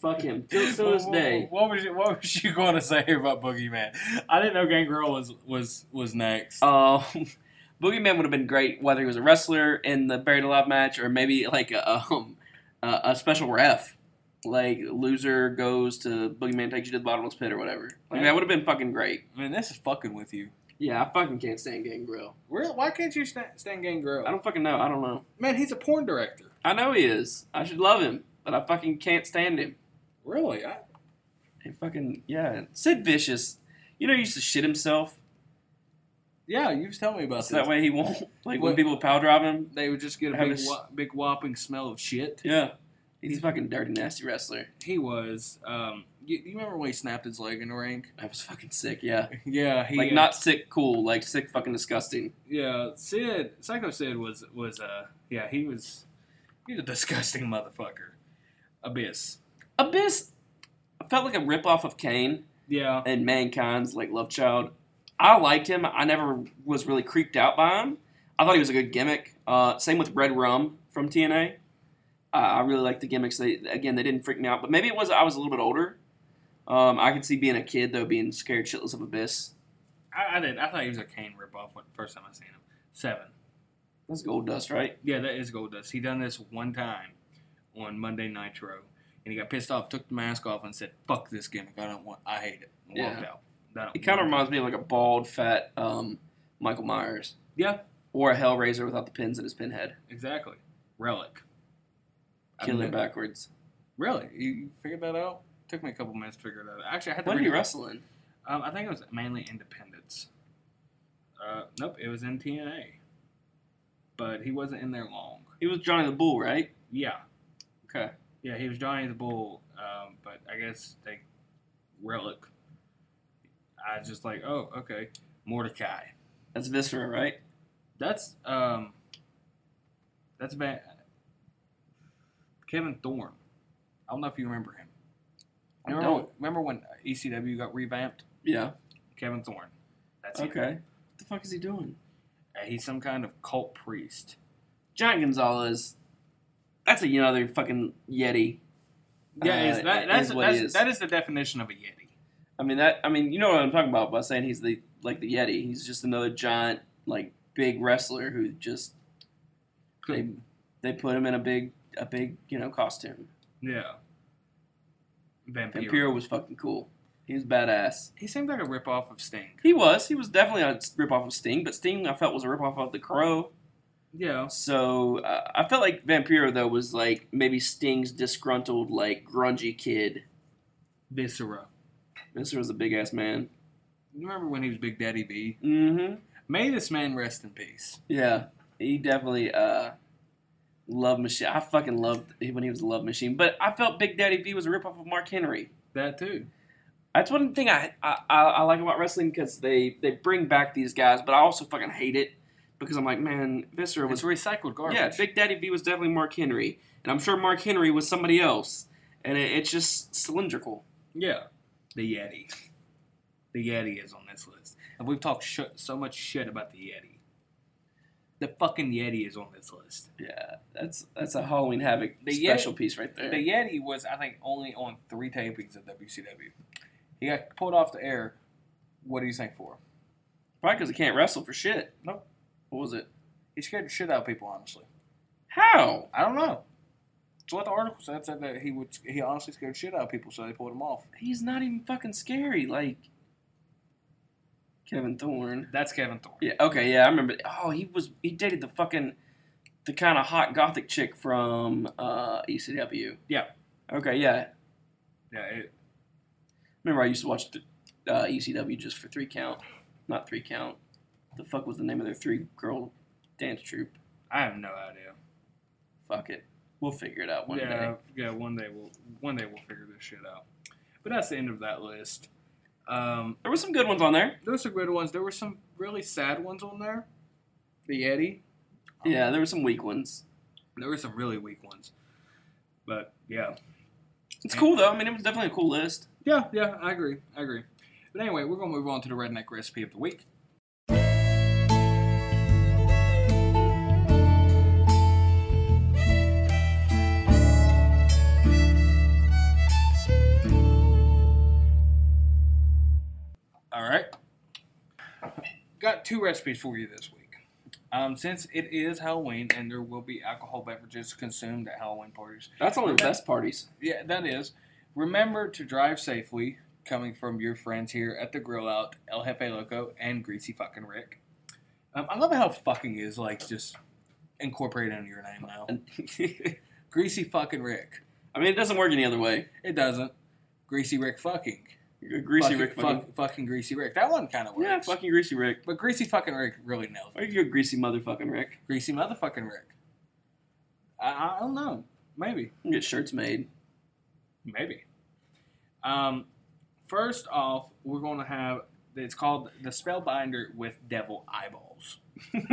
Speaker 5: Fuck him. Till to this day.
Speaker 4: What was you, what was you going to say about Boogeyman? I didn't know Gangrel was was was next.
Speaker 5: Um, Boogeyman would have been great whether he was a wrestler in the buried alive match or maybe like a um, a, a special ref. Like loser goes to Boogeyman takes you to the bottomless pit or whatever. Like that would have been fucking great.
Speaker 4: I mean, this is fucking with you.
Speaker 5: Yeah, I fucking can't stand Gangrel.
Speaker 4: Really? Why can't you stand, stand Gangrel?
Speaker 5: I don't fucking know. I don't know.
Speaker 4: Man, he's a porn director.
Speaker 5: I know he is. I should love him, but I fucking can't stand him.
Speaker 4: Really? I,
Speaker 5: He fucking yeah. Sid Vicious, you know, he used to shit himself.
Speaker 4: yeah, you was telling me about
Speaker 5: So
Speaker 4: this.
Speaker 5: that way he won't like when
Speaker 4: What-
Speaker 5: people power drive him.
Speaker 4: they would just get a
Speaker 5: Have
Speaker 4: big,
Speaker 5: a s-
Speaker 4: wha- big whopping smell of shit.
Speaker 5: Yeah, he's a fucking dirty nasty wrestler.
Speaker 4: He was. Um, you, you remember when he snapped his leg in the ring?
Speaker 5: That was fucking sick. Yeah,
Speaker 4: Yeah, he
Speaker 5: like
Speaker 4: uh,
Speaker 5: not sick, cool, like sick, fucking disgusting.
Speaker 4: Yeah, Sid, Psycho Sid was was uh yeah he was he's a disgusting motherfucker. Abyss.
Speaker 5: Abyss I felt like a ripoff of Kane
Speaker 4: Yeah,
Speaker 5: and Mankind's like love child. I liked him. I never was really creeped out by him. I thought he was a good gimmick. Uh, same with Red Rum from TNA. Uh, I really liked the gimmicks. They again they didn't freak me out, but maybe it was I was a little bit older. Um, I could see being a kid though, being scared shitless of Abyss.
Speaker 4: I, I did. I thought he was a Kane ripoff when first time I seen him. Seven.
Speaker 5: That's Goldust, right?
Speaker 4: Yeah, that is Goldust. He done this one time on Monday Nitro, and he got pissed off, took the mask off, and said, "Fuck this gimmick. I don't want. I hate it." And walked out. That-
Speaker 5: It kind of reminds me of like a bald, fat um, Michael Myers
Speaker 4: Yeah,
Speaker 5: or a Hellraiser without the pins in his pinhead,
Speaker 4: exactly. Relik.
Speaker 5: Killing it backwards.
Speaker 4: Really? You, you figured that out? Took me a couple minutes to figure it out. Actually, I had to
Speaker 5: What did
Speaker 4: read
Speaker 5: he
Speaker 4: it.
Speaker 5: wrestle in?
Speaker 4: Um, I think it was mainly Independence. Uh, nope, it was in TNA. But he wasn't in there long.
Speaker 5: He was Johnny the Bull, right?
Speaker 4: Yeah,
Speaker 5: Okay.
Speaker 4: Yeah, he was Johnny the Bull. Um, but I guess they relic. I was just like, oh, okay, Mordecai.
Speaker 5: That's Viscera, right?
Speaker 4: That's um, that's Van- Kevin Thorne. I don't know if you remember him.
Speaker 5: I
Speaker 4: Remember,
Speaker 5: don't.
Speaker 4: remember when ECW got revamped?
Speaker 5: Yeah.
Speaker 4: Kevin Thorne. That's him.
Speaker 5: Okay. What the fuck is he doing?
Speaker 4: Uh, he's some kind of cult priest.
Speaker 5: Giant Gonzalez. That's another fucking Yeti.
Speaker 4: Yeah,
Speaker 5: Uh,
Speaker 4: is that,
Speaker 5: is
Speaker 4: that's, that's
Speaker 5: is.
Speaker 4: that is the definition of a yeti.
Speaker 5: I mean that. I mean, you know what I'm talking about by saying he's the like the Yeti. He's just another giant, like big wrestler who just they they put him in a big a big you know costume.
Speaker 4: Yeah. Vampiro.
Speaker 5: Vampiro was fucking cool. He was badass.
Speaker 4: He seemed like a ripoff of Sting.
Speaker 5: He was. He was definitely a ripoff of Sting, but Sting I felt was a ripoff of the Crow.
Speaker 4: Yeah.
Speaker 5: So uh, I felt like Vampiro though was like maybe Sting's disgruntled like grungy kid.
Speaker 4: Viscera.
Speaker 5: Was a big ass man.
Speaker 4: You remember when he was Big Daddy V?
Speaker 5: Mm-hmm.
Speaker 4: May this man rest in peace.
Speaker 5: Yeah, he definitely uh, Love Machine. I fucking loved when he was a Love Machine, but I felt Big Daddy V was a ripoff of Mark Henry.
Speaker 4: That too.
Speaker 5: That's one thing I I, I I like about wrestling because they they bring back these guys, but I also fucking hate it because I'm like, man, Viscera
Speaker 4: It's
Speaker 5: was
Speaker 4: recycled garbage.
Speaker 5: yeah, Big Daddy V was definitely Mark Henry, and I'm sure Mark Henry was somebody else, and it, it's just cylindrical.
Speaker 4: Yeah. The Yeti. The Yeti is on this list. And we've talked sh- so much shit about the Yeti. The fucking Yeti is on this list.
Speaker 5: Yeah, that's that's a Halloween Havoc
Speaker 4: The
Speaker 5: special
Speaker 4: Yeti-
Speaker 5: piece right there.
Speaker 4: The Yeti was, I think, only on three tapings of WCW. He got pulled off the air What do you think for?
Speaker 5: Probably because he can't wrestle for shit.
Speaker 4: Nope.
Speaker 5: What was it?
Speaker 4: He scared the shit out of people, honestly.
Speaker 5: How?
Speaker 4: I don't know. So what the article said. Said that he would he honestly scared shit out of people, so they pulled him off.
Speaker 5: He's not even fucking scary. Like Kevin Thorne.
Speaker 4: That's Kevin Thorne.
Speaker 5: Yeah. Okay. Yeah, I remember. Oh, he was. He dated the fucking the kind of hot gothic chick from uh, ECW.
Speaker 4: Yeah.
Speaker 5: Okay. Yeah.
Speaker 4: Yeah, it,
Speaker 5: Remember, I used to watch the uh, ECW just for three count, not three count. The fuck was the name of their three girl dance troupe?
Speaker 4: I have no idea.
Speaker 5: Fuck it. We'll figure it out one
Speaker 4: yeah,
Speaker 5: day.
Speaker 4: yeah. One day we'll one day we'll figure this shit out. But that's the end of that list. Um,
Speaker 5: There were some good ones on there.
Speaker 4: There those are good ones. There were some really sad ones on there. The Yeti.
Speaker 5: Yeah, there were some weak ones.
Speaker 4: There were some really weak ones. But yeah,
Speaker 5: It's cool though. I mean, it was definitely a cool list.
Speaker 4: yeah, yeah. I agree. I agree. But anyway, we're gonna move on to the redneck recipe of the week. Got two recipes for you this week. Um, since it is Halloween and there will be alcohol beverages consumed at Halloween parties,
Speaker 5: That's only the best parties.
Speaker 4: yeah, that is. Remember to drive safely, coming from your friends here at the Grill Out, El Jefe Loco, and Greasy Fucking Rick. Um, I love how fucking is like just incorporated into your name now. Greasy Fucking Rick.
Speaker 5: I mean, it doesn't work any other way.
Speaker 4: It doesn't. Greasy Rick fucking.
Speaker 5: Greasy
Speaker 4: fucking,
Speaker 5: Rick.
Speaker 4: fuck-
Speaker 5: Fucking,
Speaker 4: fucking Greasy Rick. That one kind of works.
Speaker 5: yeah, fucking Greasy Rick.
Speaker 4: But Greasy Fucking Rick really nails it.
Speaker 5: Or you could go Greasy motherfucking Rick.
Speaker 4: Greasy motherfucking Rick. I, I don't know. Maybe.
Speaker 5: Get shirts made.
Speaker 4: Maybe. Um, first off, we're going to have it's called the Spellbinder with Devil Eyeballs.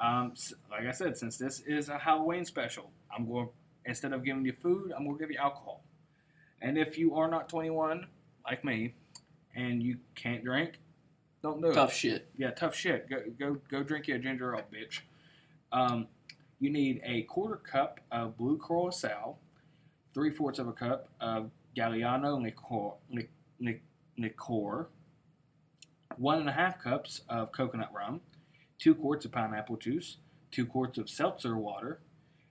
Speaker 4: um, s- like I said, since this is a Halloween special, I'm going instead of giving you food, I'm going to give you alcohol. And if you are not 21, like me, and you can't drink, don't do it.
Speaker 5: Tough shit.
Speaker 4: Yeah, tough shit. Go go go drink your ginger ale, bitch. Um, you need a quarter cup of blue Curacao, three fourths of a cup of Galliano liqueur, li- li- liqueur, one and a half cups of coconut rum, two quarts of pineapple juice, two quarts of seltzer water,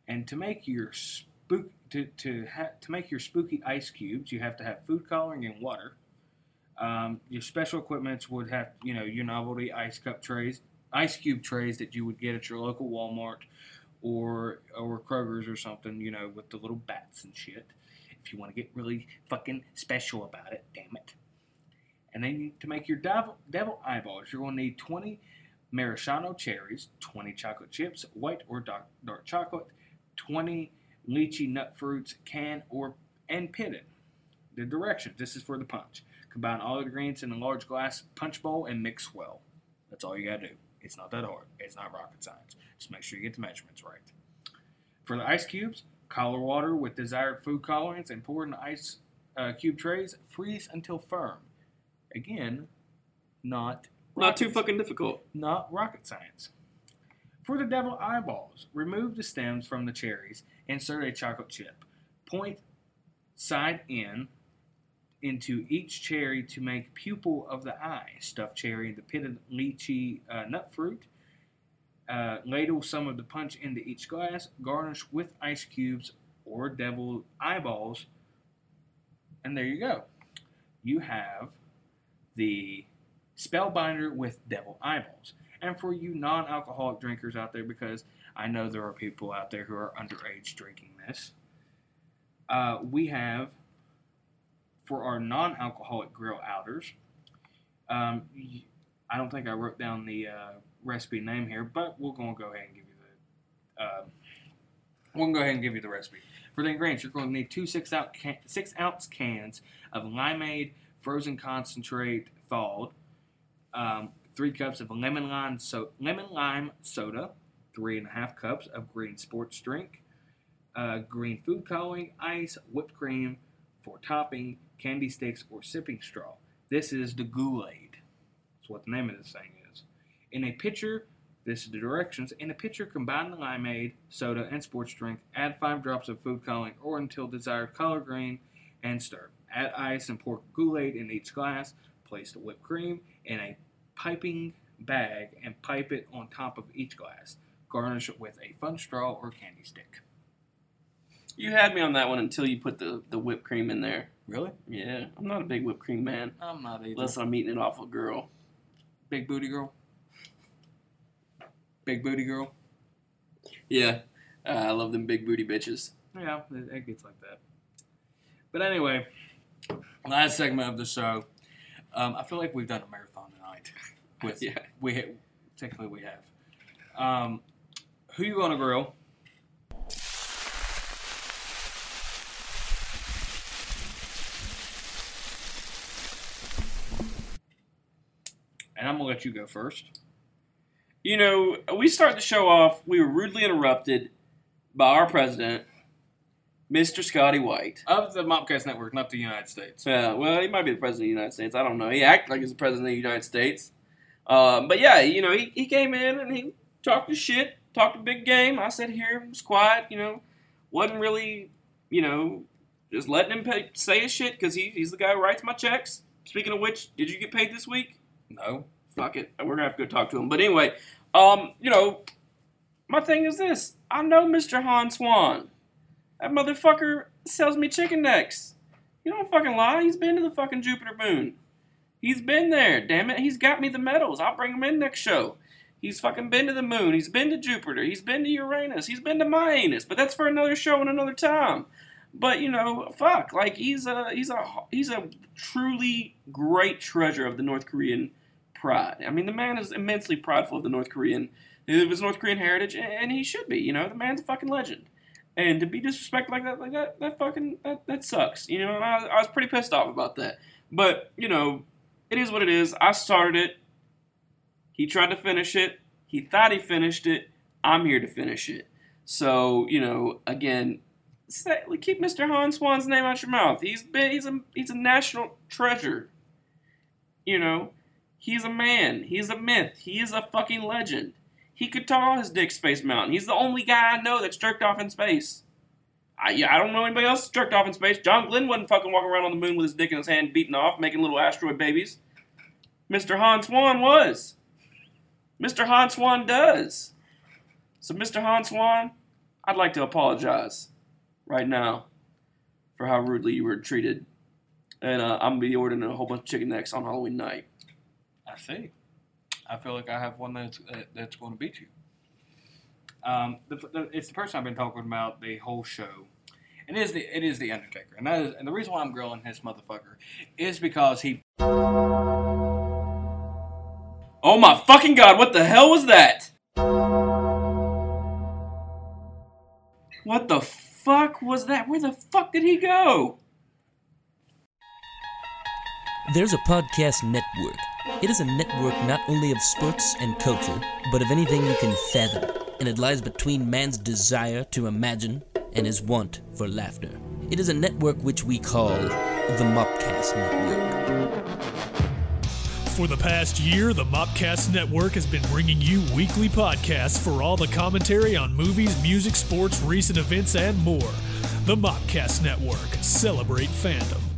Speaker 4: and to make your spook to to ha- to make your spooky ice cubes, you have to have food coloring and water. Um, your special equipments would have, you know, your novelty ice cup trays, ice cube trays that you would get at your local Walmart or or Kroger's or something, you know, with the little bats and shit. If you want to get really fucking special about it, damn it. And then to make your devil, devil eyeballs, you're going to need 20 maraschino cherries, 20 chocolate chips, white or dark, dark chocolate, 20 lychee nut fruits, canned or and pitted. The directions. This is for the punch. Combine all the ingredients in a large glass punch bowl and mix well. That's all you gotta do. It's not that hard. It's not rocket science. Just make sure you get the measurements right. For the ice cubes, color water with desired food colorants and pour in the ice uh, cube trays. Freeze until firm. Again, not
Speaker 5: Not too fucking difficult.
Speaker 4: not rocket science. For the devil eyeballs, remove the stems from the cherries. Insert a chocolate chip. Point side in into each cherry to make pupil of the eye. Stuff cherry, the pitted lychee uh, nut fruit. Uh, ladle some of the punch into each glass. Garnish with ice cubes or devil eyeballs. And there you go. You have the Spellbinder with devil eyeballs. And for you non alcoholic drinkers out there, because I know there are people out there who are underage drinking this, uh, we have for our non alcoholic grill outers. Um, I don't think I wrote down the uh, recipe name here, but we're to go ahead and give you the. Uh, we're to go ahead and give you the recipe. For the ingredients, you're going to need two six ounce, can- six ounce cans of limeade frozen concentrate thawed, um, three cups of lemon lime, so- lemon lime soda, three and a half cups of green sports drink, uh, green food coloring, ice, whipped cream for topping, candy sticks, or sipping straw. This is the Kool-Aid. That's what the name of this thing is. In a pitcher, this is the directions. In a pitcher, combine the limeade, soda, and sports drink. Add five drops of food coloring or until desired color green, and stir. Add ice and pour Kool-Aid in each glass. place the whipped cream in a piping bag and pipe it on top of each glass. Garnish it with a fun straw or candy stick.
Speaker 5: You had me on that one until you put the, the whipped cream in there.
Speaker 4: Really?
Speaker 5: Yeah, I'm not a big whipped cream man.
Speaker 4: I'm not either.
Speaker 5: Unless I'm eating it off a girl.
Speaker 4: Big booty girl. Big booty girl.
Speaker 5: Yeah, uh, I love them big booty bitches.
Speaker 4: Yeah, it, gets like that. But anyway, last segment of the show. Um, I feel like we've done a marathon tonight. With
Speaker 5: Yeah.
Speaker 4: we technically we have. Um, who you gonna grill? And I'm gonna let you go first.
Speaker 5: You know, we start the show off. We were rudely interrupted by our president, Mr. Scotty White.
Speaker 4: Of the Mopcast Network, not the United States.
Speaker 5: Yeah, well, he might be the president of the United States. I don't know. He acted like he's the president of the United States. Um, but yeah, you know, he, he came in and he talked his shit, talked a big game. I sat here, was quiet, you know, wasn't really, you know, just letting him pay, say his shit because he, he's the guy who writes my checks. Speaking of which, did you get paid this week?
Speaker 4: No.
Speaker 5: fuck it. We're gonna have to go talk to him. But anyway, um, you know, my thing is this. I know Mr. Han Swan. That motherfucker sells me chicken necks. You don't fucking lie. He's been to the fucking Jupiter moon. He's been there. Damn it. He's got me the medals. I'll bring him in next show. He's fucking been to the moon. He's been to Jupiter. He's been to Uranus. He's been to my anus. But that's for another show and another time. But you know, fuck. Like he's a he's a he's a truly great treasure of the North Korean pride. I mean, the man is immensely prideful of the North Korean, of his North Korean heritage, and he should be. You know, the man's a fucking legend. And to be disrespected like that, like that, that fucking that, that sucks. You know, I, I was pretty pissed off about that. But you know, it is what it is. I started it. He tried to finish it. He thought he finished it. I'm here to finish it. So you know, again, say, keep Mr. Han Swan's name out your mouth. He's been, he's a he's a national treasure. You know, he's a man. He's a myth. He is a fucking legend. He could tall his dick Space Mountain. He's the only guy I know that's jerked off in space. I, I don't know anybody else jerked off in space. John Glenn wasn't fucking walking around on the moon with his dick in his hand, beating off, making little asteroid babies. Mr. Han Swan was. Mr. Han Swan does. So, Mr. Han Swan, I'd like to apologize right now for how rudely you were treated. And uh, I'm going to be ordering a whole bunch of chicken necks on Halloween night.
Speaker 4: I see. I feel like I have one that's uh, that's going to beat you. Um, the, the, it's the person I've been talking about the whole show, and it is the it is the Undertaker, and that is and the reason why I'm grilling this motherfucker is because he
Speaker 5: Oh my fucking god, what the hell was that? What the fuck was that? Where the fuck did he go?
Speaker 6: There's a podcast network. It is a network not only of sports and culture, but of anything you can fathom, and it lies between man's desire to imagine and his want for laughter. It is a network which we call the Mopcast Network.
Speaker 7: For the past year, the Mopcast Network has been bringing you weekly podcasts for all the commentary on movies, music, sports, recent events, and more. The Mopcast Network. Celebrate fandom.